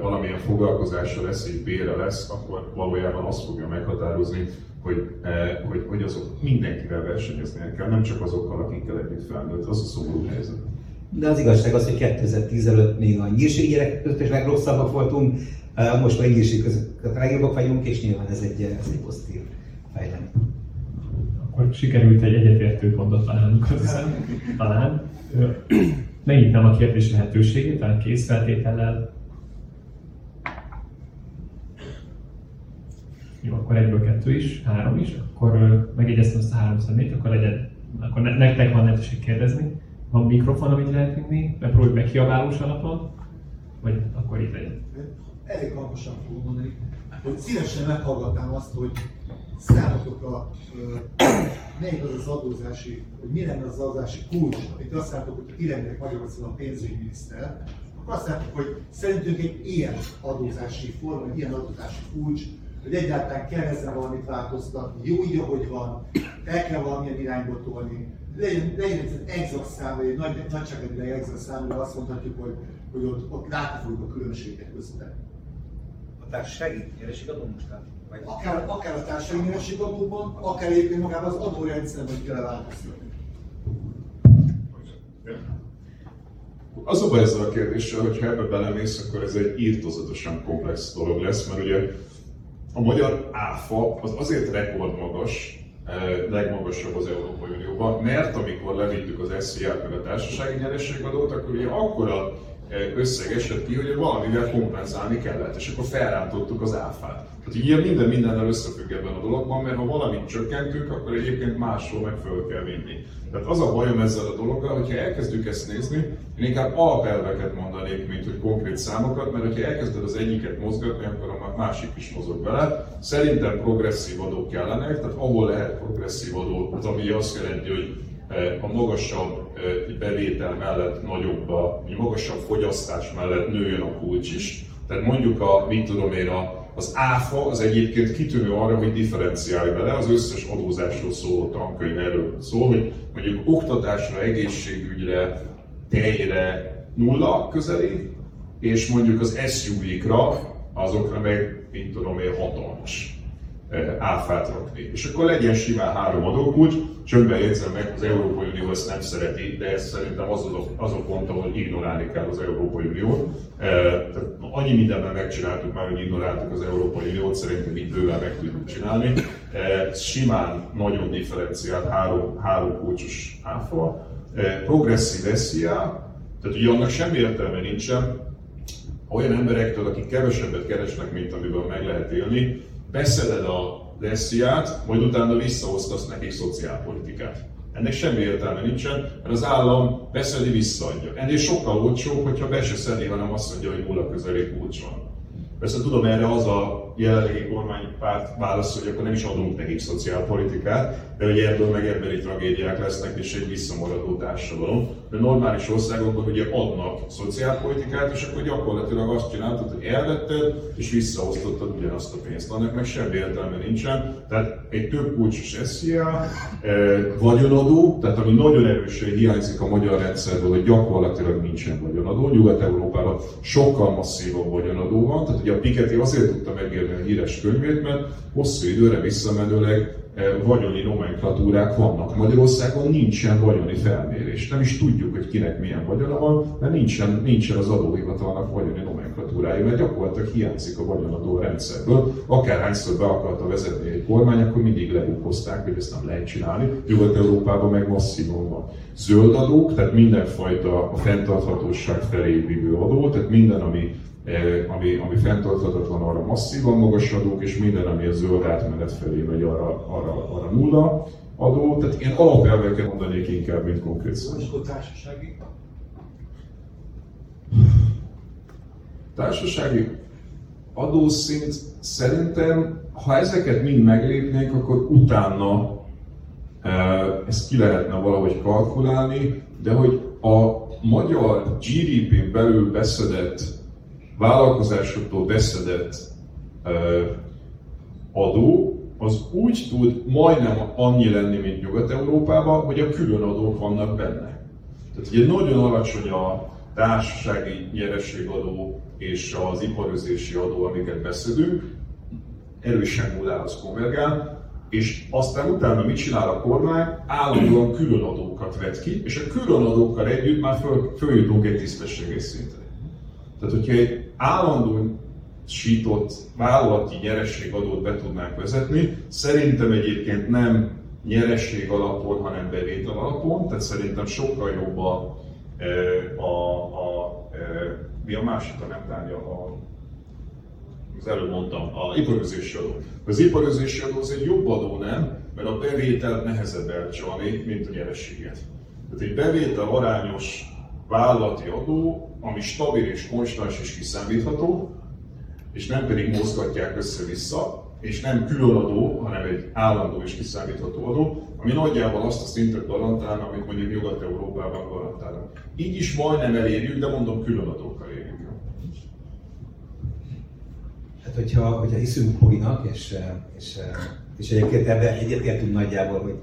valamilyen foglalkozása lesz, egy bére lesz, akkor valójában azt fogja meghatározni, hogy, hogy, hogy azok mindenkivel versenyeznie kell, nem csak azokkal, akikkel együtt felnőtt. Az a szomorú helyzet. De az igazság az, hogy 2010 előtt még a nyírségi gyerekek között is legrosszabbak voltunk, most már nyírség között a legjobbak vagyunk, és nyilván ez egy, ez egy pozitív fejlemény. Akkor sikerült egy egyetértő pontot találnunk talán. Megnyitnám a kérdés lehetőségét, talán készfeltétellel jó, akkor egyből kettő is, három is, akkor megjegyeztem azt a 304, akkor legyen, akkor ne, nektek van lehetőség kérdezni. Van mikrofon, amit lehet vinni, bepróbáljuk meg kiabálós alapon, vagy akkor itt legyen. Elég hangosan fogom mondani, hogy szívesen meghallgatnám azt, hogy számotokra melyik az az adózási, hogy mi lenne az adózási kulcs, amit azt láttuk, hogy ti lennétek Magyarországon a pénzügyminiszter, akkor azt láttuk, hogy szerintünk egy ilyen adózási forma, egy ilyen adózási kulcs, hogy egyáltalán kell ezzel valamit változtatni, jó így, ahogy van, el kell valamilyen irányba tolni, legyen, legyen egy exakt szám, vagy egy nagy, nagyságrendileg exakt szám, azt mondhatjuk, hogy, hogy ott, ott látni fogjuk a különbséget között. A társasági nyereségadó most vagy akár, akár a társadalmi nyerességadóban, akár egyébként magában az adórendszerben kell változtatni. Az a baj ezzel a kérdéssel, hogy ha ebbe belemész, akkor ez egy írtozatosan komplex dolog lesz, mert ugye a magyar áfa az azért rekordmagas, eh, legmagasabb az Európai Unióban, mert amikor levittük az SZIA-t meg a társasági nyerességadót, akkor ugye akkora összeg esett ki, hogy valamivel kompenzálni kellett, és akkor felrántottuk az áfát. Tehát ugye minden mindennel összefügg ebben a dologban, mert ha valamit csökkentünk, akkor egyébként máshol meg föl kell vinni. Tehát az a bajom ezzel a dologgal, hogyha elkezdjük ezt nézni, én inkább alapelveket mondanék, mint hogy konkrét számokat, mert hogyha elkezded az egyiket mozgatni, akkor a másik is mozog vele. Szerintem progresszív adók kellenek, tehát ahol lehet progresszív adó, az ami azt jelenti, hogy a magasabb eh, bevétel mellett nagyobb, a magasabb fogyasztás mellett nőjön a kulcs is. Tehát mondjuk a, mit tudom én, a az áfa az egyébként kitűnő arra, hogy differenciálj bele, az összes adózásról szóló tankönyv erről. Szól, hogy mondjuk oktatásra, egészségügyre, tejre nulla közeli, és mondjuk az SUV-kra, azokra meg, mint tudom én, hatalmas áfát rakni. És akkor legyen simán három adókulcs, csöndben jegyzem meg, az Európai Unió ezt nem szereti, de ez szerintem az, az, az a pont, ahol ignorálni kell az Európai Uniót. Tehát annyi mindenben megcsináltuk már, hogy ignoráltuk az Európai Uniót, szerintem itt bőven meg tudjuk csinálni. Simán nagyon differenciált három, három kulcsos áfa, progresszív SZIA, tehát ugye annak semmi értelme nincsen, olyan emberektől, akik kevesebbet keresnek, mint amiből meg lehet élni, beszeded a lessziát, majd utána visszaosztasz nekik szociálpolitikát. Ennek semmi értelme nincsen, mert az állam beszedi, visszaadja. Ennél sokkal olcsóbb, hogyha be se szedi, hanem azt mondja, hogy nulla közeli kulcs van. Persze tudom, erre az a jelenlegi kormánypárt válasz, hogy akkor nem is adunk nekik szociálpolitikát, de hogy ebből meg emberi tragédiák lesznek és egy visszamaradó társadalom. De normális országokban ugye adnak szociálpolitikát, és akkor gyakorlatilag azt csináltad, hogy elvetted és visszaosztottad ugyanazt a pénzt. Annak meg semmi értelme nincsen. Tehát egy több kulcsos SZIA, eh, vagyonadó, tehát ami nagyon erősen hiányzik a magyar rendszerből, hogy gyakorlatilag nincsen vagyonadó. Nyugat-Európában sokkal masszívabb vagyonadó van, tehát ugye a Piketty azért tudta megírni a híres könyvét, mert hosszú időre visszamenőleg eh, vagyoni nomenklatúrák vannak. Magyarországon nincsen vagyoni felmérés. Nem is tudjuk, hogy kinek milyen vagyona van, mert nincsen, nincsen az adóhivatalnak vagyoni nomenklatúrája, mert gyakorlatilag hiányzik a vagyonadó rendszerből. Akárhányszor be akarta vezetni egy kormány, akkor mindig lebukozták, hogy ezt nem lehet csinálni. Nyugat-Európában meg masszívan van. Zöld adók, tehát mindenfajta a fenntarthatóság felé vívő adó, tehát minden, ami ami, ami fenntarthatatlan, arra masszívan magas adók, és minden, ami a zöld átmenet felé megy, arra, arra, arra nulla adó. Tehát én alapelveket mondanék inkább, mint konkrét szó. És akkor társasági? Társasági adószint szerintem, ha ezeket mind meglépnénk, akkor utána ezt ki lehetne valahogy kalkulálni, de hogy a magyar GDP-n belül beszedett vállalkozásoktól beszedett adó, az úgy tud majdnem annyi lenni, mint Nyugat-Európában, hogy a külön adók vannak benne. Tehát ugye nagyon alacsony a társasági nyerességadó és az iparözési adó, amiket beszedünk, erősen nullához konvergál, és aztán utána mit csinál a kormány? Állandóan különadókat vet ki, és a különadókkal együtt már föl, följutunk egy tisztességes szintre. Tehát, hogyha egy állandó sított vállalati nyerességadót be tudnánk vezetni, szerintem egyébként nem nyeresség alapon, hanem bevétel alapon, tehát szerintem sokkal jobb a, a, a, a mi a másik, a nem tárgya, a az előbb mondtam, a iparőzési adó. Az iparőzési adó az egy jobb adó, nem? Mert a bevételt nehezebb elcsalni, mint a nyerességet. Tehát egy bevétel arányos vállalati adó, ami stabil és konstans és kiszámítható, és nem pedig mozgatják össze-vissza, és nem külön adó, hanem egy állandó és kiszámítható adó, ami nagyjából azt a szintet garantálna, amit mondjuk Nyugat-Európában garantálnak. Így is majdnem elérjük, de mondom, külön adókkal érjük. Hát, hogyha, hogyha hiszünk Poginak, és, és, és egyébként ebben egyetértünk nagyjából, hogy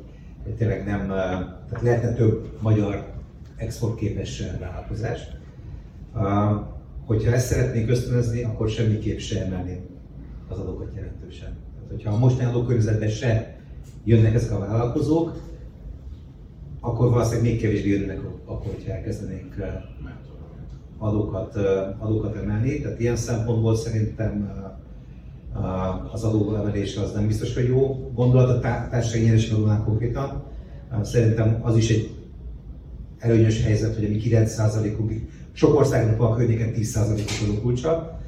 tényleg nem, tehát lehetne több magyar exportképes vállalkozás. Hogyha ezt szeretnénk ösztönözni, akkor semmiképp se emelném az adókat jelentősen. Tehát, hogyha a mostani adókörnyezetben se jönnek ezek a vállalkozók, akkor valószínűleg még kevésbé jönnek akkor, hogyha elkezdenénk adókat, adókat emelni. Tehát ilyen szempontból szerintem az adóemelés az nem biztos, hogy jó gondolat a társasági nyereségadónál konkrétan. Szerintem az is egy előnyös helyzet, hogy ami 9%-unk, sok országnak van a környéken 10%-os adókulcsa,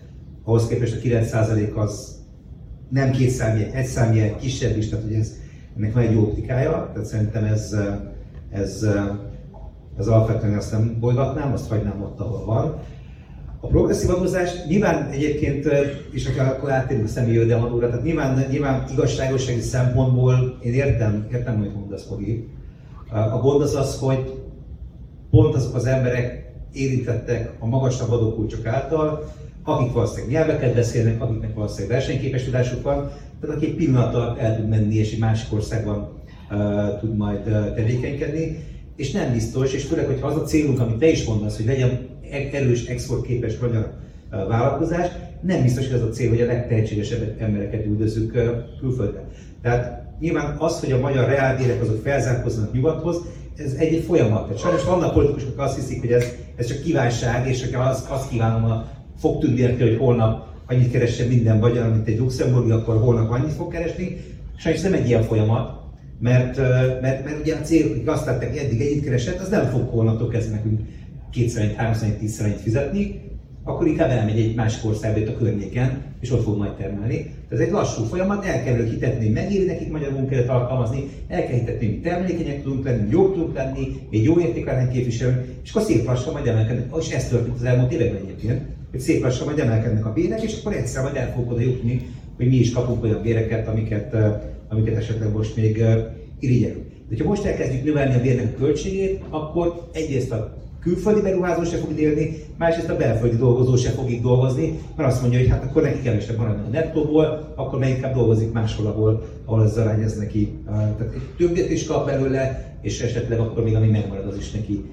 ahhoz képest a 9% az nem két számjegy, egy számjegy, kisebb is, tehát hogy ez, ennek van egy jó optikája, tehát szerintem ez, ez, ez alapvetően azt nem bolygatnám, azt hagynám ott, ahol van. A progresszív adózás nyilván egyébként, és akkor átérünk a személyi jövedelmadóra, tehát nyilván, nyilván igazságossági szempontból én értem, értem, hogy mondasz, Fogi. A gond az az, hogy pont azok az emberek érintettek a magasabb adókulcsok által, akik valószínűleg nyelveket beszélnek, akiknek valószínűleg versenyképes tudásuk van, tehát aki egy pillanat alatt el tud menni és egy másik országban uh, tud majd uh, tevékenykedni, és nem biztos, és főleg, hogyha az a célunk, amit te is mondasz, hogy legyen erős exportképes magyar vállalkozás, nem biztos, hogy az a cél, hogy a legtehetségesebb embereket üldözzük külföldre. Tehát nyilván az, hogy a magyar reálbérek azok felzárkoznak nyugathoz, ez egy, egy folyamat. Tehát sajnos vannak politikusok, akik azt hiszik, hogy ez, ez csak kívánság, és csak azt, azt kívánom a fogtündértől, hogy holnap annyit keressen minden magyar, mint egy luxemburgi, akkor holnap annyit fog keresni. Sajnos nem egy ilyen folyamat, mert, mert, mert ugye a cél, hogy azt látták, eddig ennyit keresett, az nem fog holnaptól kezdve nekünk kétszer háromszor tízszer fizetni, akkor inkább elmegy egy másik országba a környéken, és ott fog majd termelni. Ez egy lassú folyamat, el kell hitetni, hogy megéri nekik magyar munkáját alkalmazni, el kell hitetni, hogy termelékenyek tudunk lenni, jók tudunk lenni, egy jó értékelni képviselő, és akkor szép lassan majd emelkednek, és ez történt az elmúlt években egyébként, hogy szép lassan majd emelkednek a bérek, és akkor egyszer majd el fogunk oda jutni, hogy mi is kapunk olyan béreket, amiket, amiket esetleg most még irigyelünk. De ha most elkezdjük növelni a bérnek a költségét, akkor egyrészt a külföldi beruházó se fog élni, másrészt a belföldi dolgozó se fog itt dolgozni, mert azt mondja, hogy hát akkor neki kevesebb maradna a nettóból, akkor meg inkább dolgozik máshol, ahol, ahol az arány ez neki. Tehát többet is kap belőle, és esetleg akkor még ami megmarad, az is neki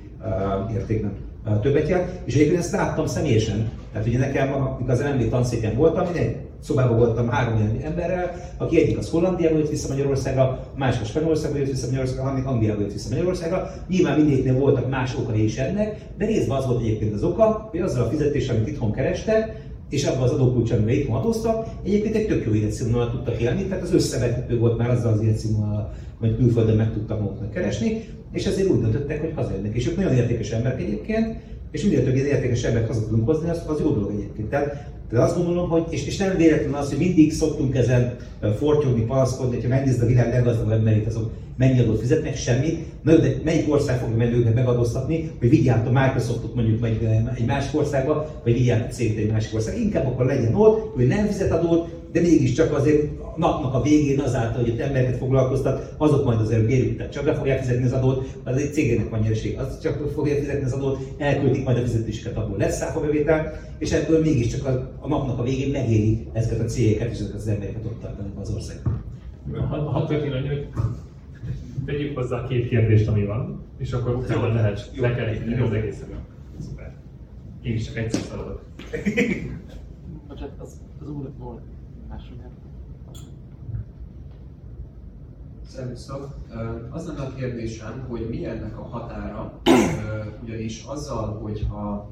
értékben többet jár. És egyébként ezt láttam személyesen. Tehát ugye nekem, amikor az MNB tanszéken voltam, én egy szobában voltam három ilyen emberrel, aki egyik az Hollandiába jött vissza Magyarországra, másik a Spanyolországba jött vissza Magyarországra, a harmadik Angliába jött vissza Magyarországra. Nyilván mindegyiknél voltak más okai is ennek, de részben az volt egyébként az oka, hogy azzal a fizetéssel, amit itthon kerestek, és abban az adókulcs, amiben itthon adóztak, egyébként egy tök jó életszínvonalat tudtak élni, tehát az összevethető volt már azzal az életszínvonal, amit külföldön meg tudtak maguknak keresni, és ezért úgy döntöttek, hogy hazajönnek. És ők nagyon értékes emberek egyébként, és minél több ilyen értékes embert haza tudunk hozni, az, az jó dolog egyébként. Tehát de azt gondolom, hogy, és, és nem véletlen az, hogy mindig szoktunk ezen fortyogni, palaszkodni, hogyha megnézed a világ leggazdagabb emberét, azok mennyi adót fizetnek, semmit. Na de melyik ország fogja menni őket megadóztatni, hogy vigyált a Microsoftot mondjuk egy másik országba, vagy vigyált a céget egy másik ország. Inkább akkor legyen ott, hogy nem fizet adót, de mégiscsak azért napnak a végén azáltal, hogy itt embereket foglalkoztat, azok majd azért bérjük, tehát csak be fogják fizetni az adót, az egy cégének van nyereség, az csak fogja fizetni az adót, elküldik majd a fizetéseket, abból lesz száfabevétel, és ebből mégiscsak a, a napnak a végén megéri ezeket a cégeket és ezeket az embereket ott tartani az országban. Hadd hogy tegyük hozzá a két kérdést, ami van, és akkor utána lehet lekeríteni az egészen. Szuper. Én is csak egyszer szaladok. Bocsánat, az, az úr volt másról Szervusztok! Az lenne a kérdésem, hogy mi ennek a határa, ugyanis azzal, hogyha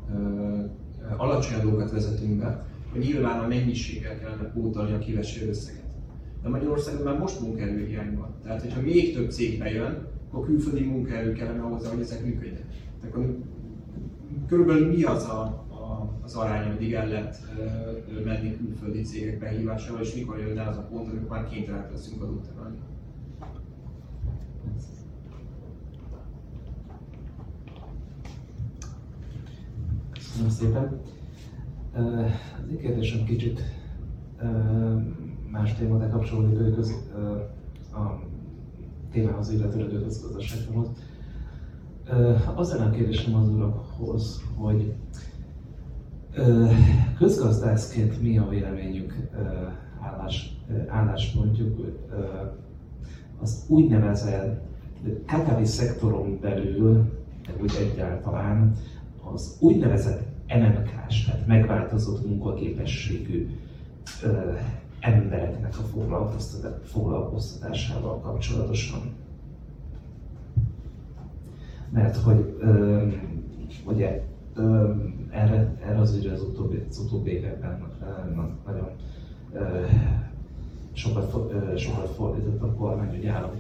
alacsony adókat vezetünk be, hogy nyilván a mennyiséggel kellene pótolni a kiveső összeget. De Magyarországon már most munkaerő hiány van. Tehát, hogyha még több cég bejön, akkor külföldi munkaerő kellene hozzá, hogy ezek működjenek. Akkor körülbelül mi az a, az arány, ameddig el lehet menni külföldi cégek behívásával, és mikor jön el az a pont, amikor már kénytelenek leszünk adót emelni. Köszönöm szépen. Az én kérdésem kicsit más témához kapcsolódik hogy köz, a témához, illetőleg a közgazdasághoz. Az lenne a kérdésem az urakhoz, hogy közgazdászként mi a véleményük, állás, álláspontjuk az úgynevezett KKV szektoron belül, úgy egyáltalán az úgynevezett MMK-s, tehát megváltozott munkaképességű embereknek a foglalkoztatásával kapcsolatosan. Mert hogy ö, ugye erre, erre az ügyre az utóbbi, az utóbbi években nagyon sokat, sokat fordított a kormány, hogy állami,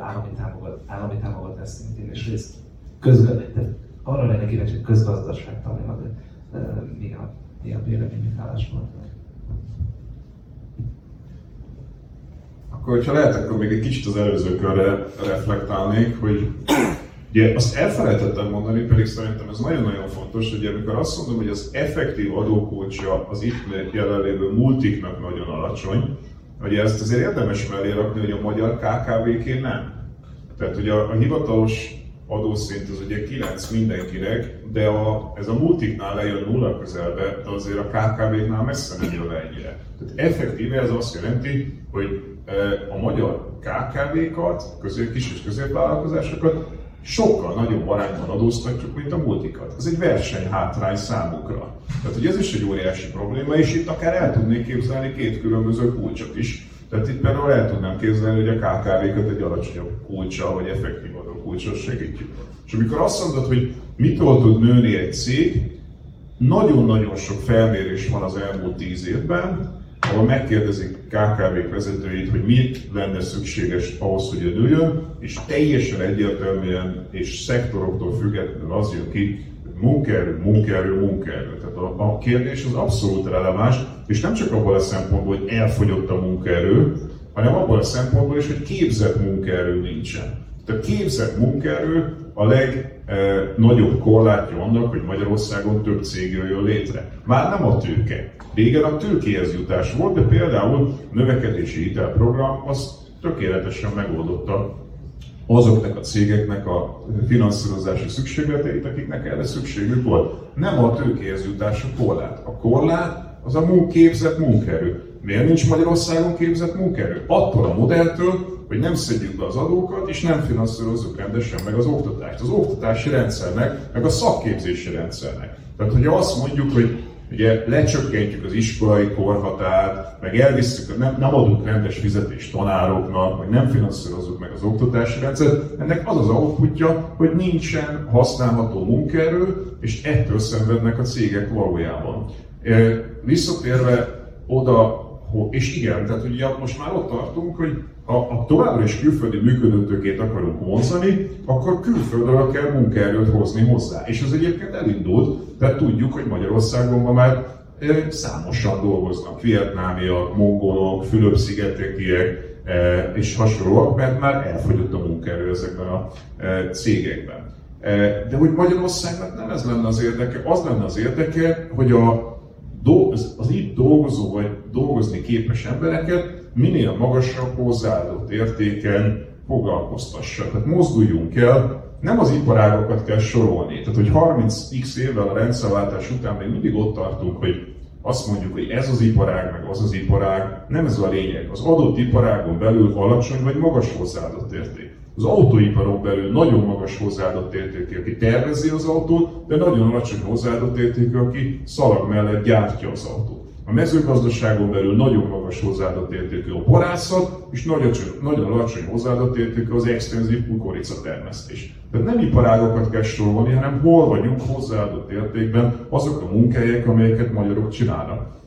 állami, támogat, állami támogatás szintén, és részt közvetlenül arra lenne kíváncsi, hogy közgazdaságtanilag mi a, mi a véleményük álláspontnak. Akkor, hogyha lehet, akkor még egy kicsit az előző körre reflektálnék, hogy Ugye azt elfelejtettem mondani, pedig szerintem ez nagyon-nagyon fontos, hogy amikor azt mondom, hogy az effektív adókulcsa az itt jelenlévő multiknak nagyon alacsony, hogy ezt azért érdemes mellé rakni, hogy a magyar KKV-ké nem. Tehát ugye a, a hivatalos adószint az ugye 9 mindenkinek, de a, ez a multiknál lejön nulla közelbe, de azért a KKV-knál messze nem jön ennyire. Tehát effektíve ez azt jelenti, hogy e, a magyar KKV-kat, közép, kis és középvállalkozásokat sokkal nagyobb arányban adóztatjuk, mint a multikat. Ez egy versenyhátrány számukra. Tehát hogy ez is egy óriási probléma, és itt akár el tudnék képzelni két különböző kulcsot is. Tehát itt például el tudnám képzelni, hogy a KKV-kat egy alacsonyabb kulcsa, vagy effektív kulcsos segítjük. És amikor azt mondod, hogy mitől tud nőni egy cég, nagyon-nagyon sok felmérés van az elmúlt tíz évben, ahol megkérdezik KKV vezetőit, hogy mit lenne szükséges ahhoz, hogy nőjön, és teljesen egyértelműen és szektoroktól függetlenül az jön ki, munkaerő, munkaerő, munkaerő. Tehát a, a kérdés az abszolút releváns, és nem csak abban a szempontból, hogy elfogyott a munkaerő, hanem abban a szempontból is, hogy képzett munkaerő nincsen. A képzett munkaerő a legnagyobb korlátja annak, hogy Magyarországon több cég jöjjön létre. Már nem a tőke. Régen a tőkéhez jutás volt, de például növekedési hitelprogram az tökéletesen megoldotta azoknak a cégeknek a finanszírozási szükségleteit, akiknek erre szükségük volt. Nem a tőkéhez jutás a korlát. A korlát az a képzett munkaerő. Miért nincs Magyarországon képzett munkaerő? Attól a modelltől, hogy nem szedjük be az adókat, és nem finanszírozzuk rendesen meg az oktatást. Az oktatási rendszernek, meg a szakképzési rendszernek. Tehát, hogyha azt mondjuk, hogy ugye lecsökkentjük az iskolai korhatárt, meg elvisszük, nem, nem adunk rendes fizetést tanároknak, vagy nem finanszírozzuk meg az oktatási rendszert, ennek az az outputja, hogy nincsen használható munkaerő, és ettől szenvednek a cégek valójában. Visszatérve oda, és igen, tehát ugye most már ott tartunk, hogy ha, ha továbbra is külföldi működőtőkét akarunk vonzani, akkor külföldről kell munkaerőt hozni hozzá. És ez egyébként elindult, tehát tudjuk, hogy Magyarországon ma már számosan dolgoznak, vietnámiak, mongolok, Fülöp-szigetekiek és hasonlóak, mert már elfogyott a munkaerő ezekben a cégekben. De hogy Magyarországnak nem ez lenne az érdeke, az lenne az érdeke, hogy a, az itt dolgozó vagy dolgozni képes embereket minél magasabb hozzáadott értéken foglalkoztassa. Tehát mozduljunk el, nem az iparágokat kell sorolni. Tehát, hogy 30x évvel a rendszerváltás után még mindig ott tartunk, hogy azt mondjuk, hogy ez az iparág, meg az az iparág, nem ez a lényeg. Az adott iparágon belül alacsony vagy magas hozzáadott érték. Az autóiparon belül nagyon magas hozzáadott értékű, aki tervezi az autót, de nagyon alacsony hozzáadott értékű, aki szalag mellett gyártja az autót. A mezőgazdaságon belül nagyon magas hozzáadott értékű a borászat, és nagyon, nagyon alacsony hozzáadott értékű az extenzív kukorica termesztés. Tehát nem iparágokat kell sorolni, hanem hol vagyunk hozzáadott értékben azok a munkahelyek, amelyeket magyarok csinálnak.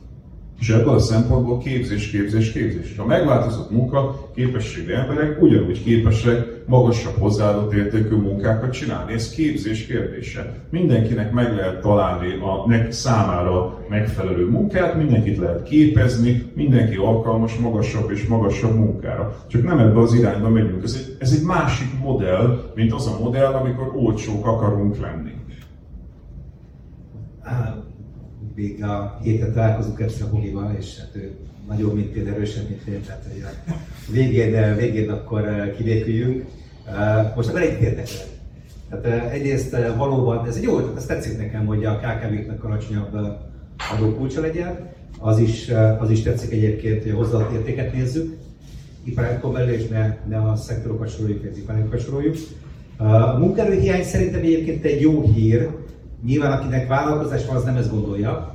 És ebből a szempontból képzés, képzés, képzés. Ha megváltozott munka, képességű emberek ugyanúgy képesek magasabb hozzáadott értékű munkákat csinálni. Ez képzés kérdése. Mindenkinek meg lehet találni a neki számára megfelelő munkát, mindenkit lehet képezni, mindenki alkalmas magasabb és magasabb munkára. Csak nem ebbe az irányba megyünk. Ez egy, ez egy másik modell, mint az a modell, amikor olcsók akarunk lenni még a héten találkozunk Epsza Bogival, és hát ő nagyobb, mint én, erősebb, mint én, tehát hogy a végén, végén akkor kivéküljünk. Most akkor egy érdekel. Tehát egyrészt valóban, ez egy jó, ez tetszik nekem, hogy a KKV-knek alacsonyabb adókulcsa legyen. Az is, az is tetszik egyébként, hogy hozzáadott értéket nézzük, iparágokon belül, és ne, ne a szektorokat soroljuk, az iparágokat soroljuk. A munkaerőhiány szerintem egyébként egy jó hír, Nyilván akinek vállalkozás van, az nem ezt gondolja,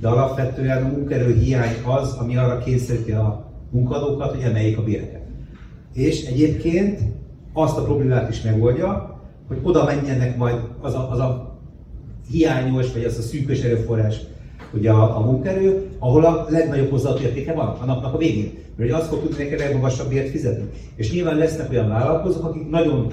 de alapvetően a munkaerő hiány az, ami arra kényszeríti a munkadókat, hogy emeljék a béreket. És egyébként azt a problémát is megoldja, hogy oda menjenek majd az a, az a hiányos, vagy az a szűkös erőforrás, ugye a, a munkaerő, ahol a legnagyobb hozzáadott értéke van a napnak a végén. Mert azt fog tudni neked legmagasabb bért fizetni. És nyilván lesznek olyan vállalkozók, akik nagyon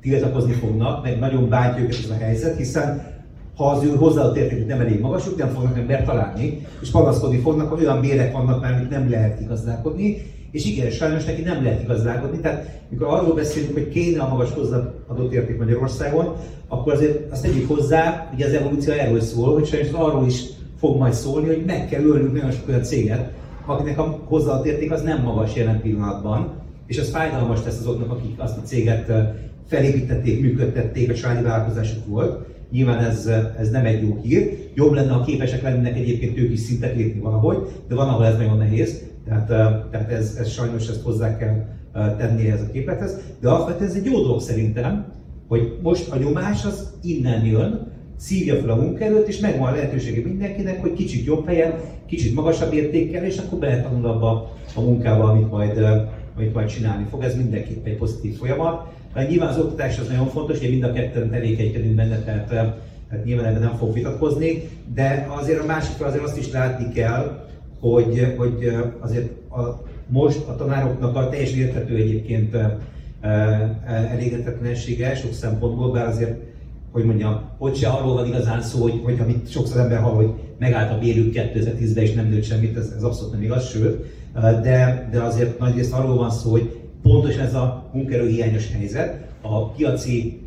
tiltakozni fognak, meg nagyon bántja őket ez a helyzet, hiszen ha az ő hozzáadott értékük nem elég magas, ők nem fognak embert találni, és panaszkodni fognak, hogy olyan bérek vannak már, amit nem lehet igazdálkodni, és igen, sajnos neki nem lehet igazdálkodni. Tehát mikor arról beszélünk, hogy kéne a magas hozzáadott érték Magyarországon, akkor azért azt tegyük hozzá, hogy az evolúció erről szól, hogy sajnos arról is fog majd szólni, hogy meg kell ölnünk nagyon sok olyan céget, akinek a hozzáadott érték az nem magas jelen pillanatban, és az fájdalmas tesz azoknak, akik azt a céget felépítették, működtették, a családi vállalkozásuk volt. Nyilván ez, ez nem egy jó hír. Jobb lenne, ha képesek lennének egyébként ők is szintet lépni valahogy, de van, ahol ez nagyon nehéz. Tehát, tehát ez, ez sajnos ezt hozzá kell tenni ez a képlethez. De alapvetően ez egy jó dolog szerintem, hogy most a nyomás az innen jön, szívja fel a munkaerőt, és megvan a lehetősége mindenkinek, hogy kicsit jobb helyen, kicsit magasabb értékkel, és akkor beletanul abba a munkába, amit majd, amit majd csinálni fog. Ez mindenképp egy pozitív folyamat. Hát nyilván az oktatás az nagyon fontos, hogy mind a ketten tevékenykedünk benne, tehát, tehát nyilván ebben nem fog vitatkozni, de azért a másik azért azt is látni kell, hogy, hogy azért a, most a tanároknak a teljes érthető egyébként elégedetlensége sok szempontból, bár azért, hogy mondjam, hogy se arról van igazán szó, hogy, hogy amit sokszor ember hall, hogy megállt a bérük 2010-ben és nem nőtt semmit, ez, ez abszolút nem igaz, sőt, de, de azért nagyrészt arról van szó, hogy pontosan ez a munkerőhiányos helyzet, a piaci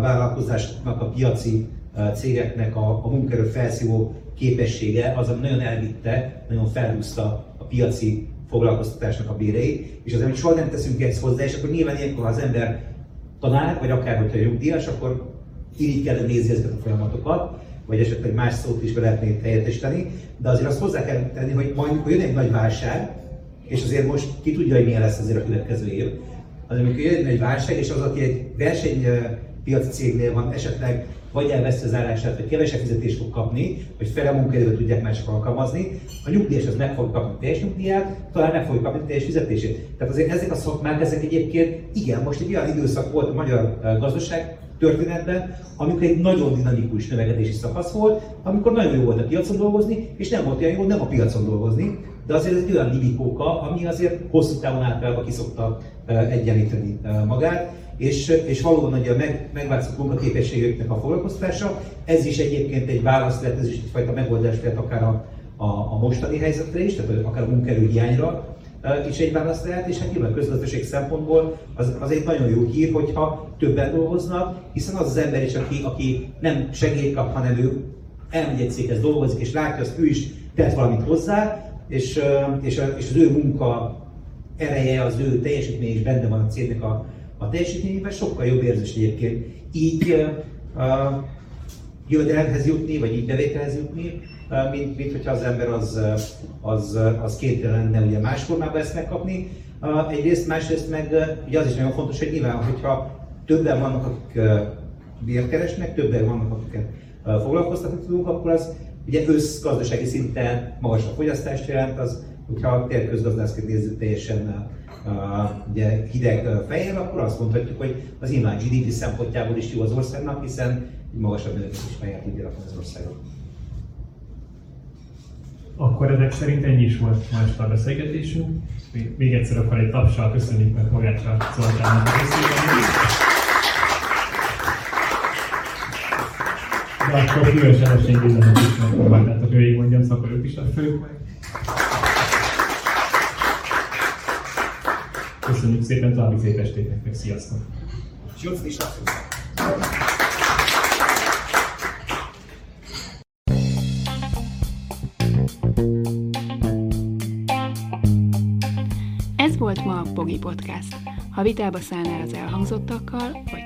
vállalkozásoknak, a piaci cégeknek a, a munkerő felszívó képessége az, ami nagyon elvitte, nagyon felhúzta a piaci foglalkoztatásnak a béreit, és azért, hogy soha nem teszünk ezt hozzá, és akkor nyilván ilyenkor, ha az ember tanár, vagy akár hogyha nyugdíjas, akkor így kell nézni ezeket a folyamatokat, vagy esetleg más szót is be lehetné helyettesíteni, de azért azt hozzá kell tenni, hogy majd, amikor jön egy nagy válság, és azért most ki tudja, hogy milyen lesz azért a következő év, az amikor jön egy válság, és az, aki egy versenypiaci cégnél van, esetleg vagy elveszi az állását, vagy kevesebb fizetést fog kapni, vagy fele munkaidőt tudják mások alkalmazni, a nyugdíjas az meg fog kapni teljes nyugdíját, talán meg fogja kapni teljes fizetését. Tehát azért ezek a szakmák, ezek egyébként, igen, most egy olyan időszak volt a magyar gazdaság történetben, amikor egy nagyon dinamikus növekedési szakasz volt, amikor nagyon jó volt a piacon dolgozni, és nem volt olyan jó nem a piacon dolgozni, de azért ez egy olyan libikóka, ami azért hosszú távon általában kiszokta egyenlíteni magát, és, és valóban ugye a meg, megváltozott munkaképességeknek a foglalkoztása, ez is egyébként egy válasz lehet, ez is egyfajta megoldás lehet akár a, a, a mostani helyzetre is, tehát akár a munkerő is egy válasz lehet, és hát nyilván közgazdaság szempontból az, az egy nagyon jó hír, hogyha többen dolgoznak, hiszen az az ember is, aki, aki nem segélyt kap, hanem ő elmegy egy céghez dolgozik, és látja, hogy ő is tett valamit hozzá, és, és, és az ő munka ereje, az ő teljesítmény is benne van a cégnek a, a teljesítményében, sokkal jobb érzés egyébként így uh, jövedelemhez jutni, vagy így bevételhez jutni, mint, mint hogyha az ember az, az, az kénytelen lenne ugye más formában ezt megkapni. Uh, egyrészt, másrészt meg ugye az is nagyon fontos, hogy nyilván, hogyha többen vannak, akik uh, bért keresnek, többen vannak, akiket foglalkoztatni tudunk, akkor az Ugye összgazdasági szinten magasabb fogyasztást jelent, az, hogyha térközgazdászként nézzük teljesen uh, ugye hideg fejjel, akkor azt mondhatjuk, hogy az imány GDP szempontjából is jó az országnak, hiszen egy magasabb növekedés fejjel tudja rakni az országot. Akkor ezek szerint ennyi is volt ma a beszélgetésünk. Még egyszer akkor egy tapsal köszönjük meg Pogácsa Zoltánnak a beszélgetést. De akkor különösen esély Gézának is megpróbáltátok végigmondjam, szóval akkor ők is fők meg. Köszönjük szépen, további szép estét nektek, sziasztok! Schutz die Stadt. Ez volt ma a Pogi Podcast. Ha vitába szállnál az elhangzottakkal, vagy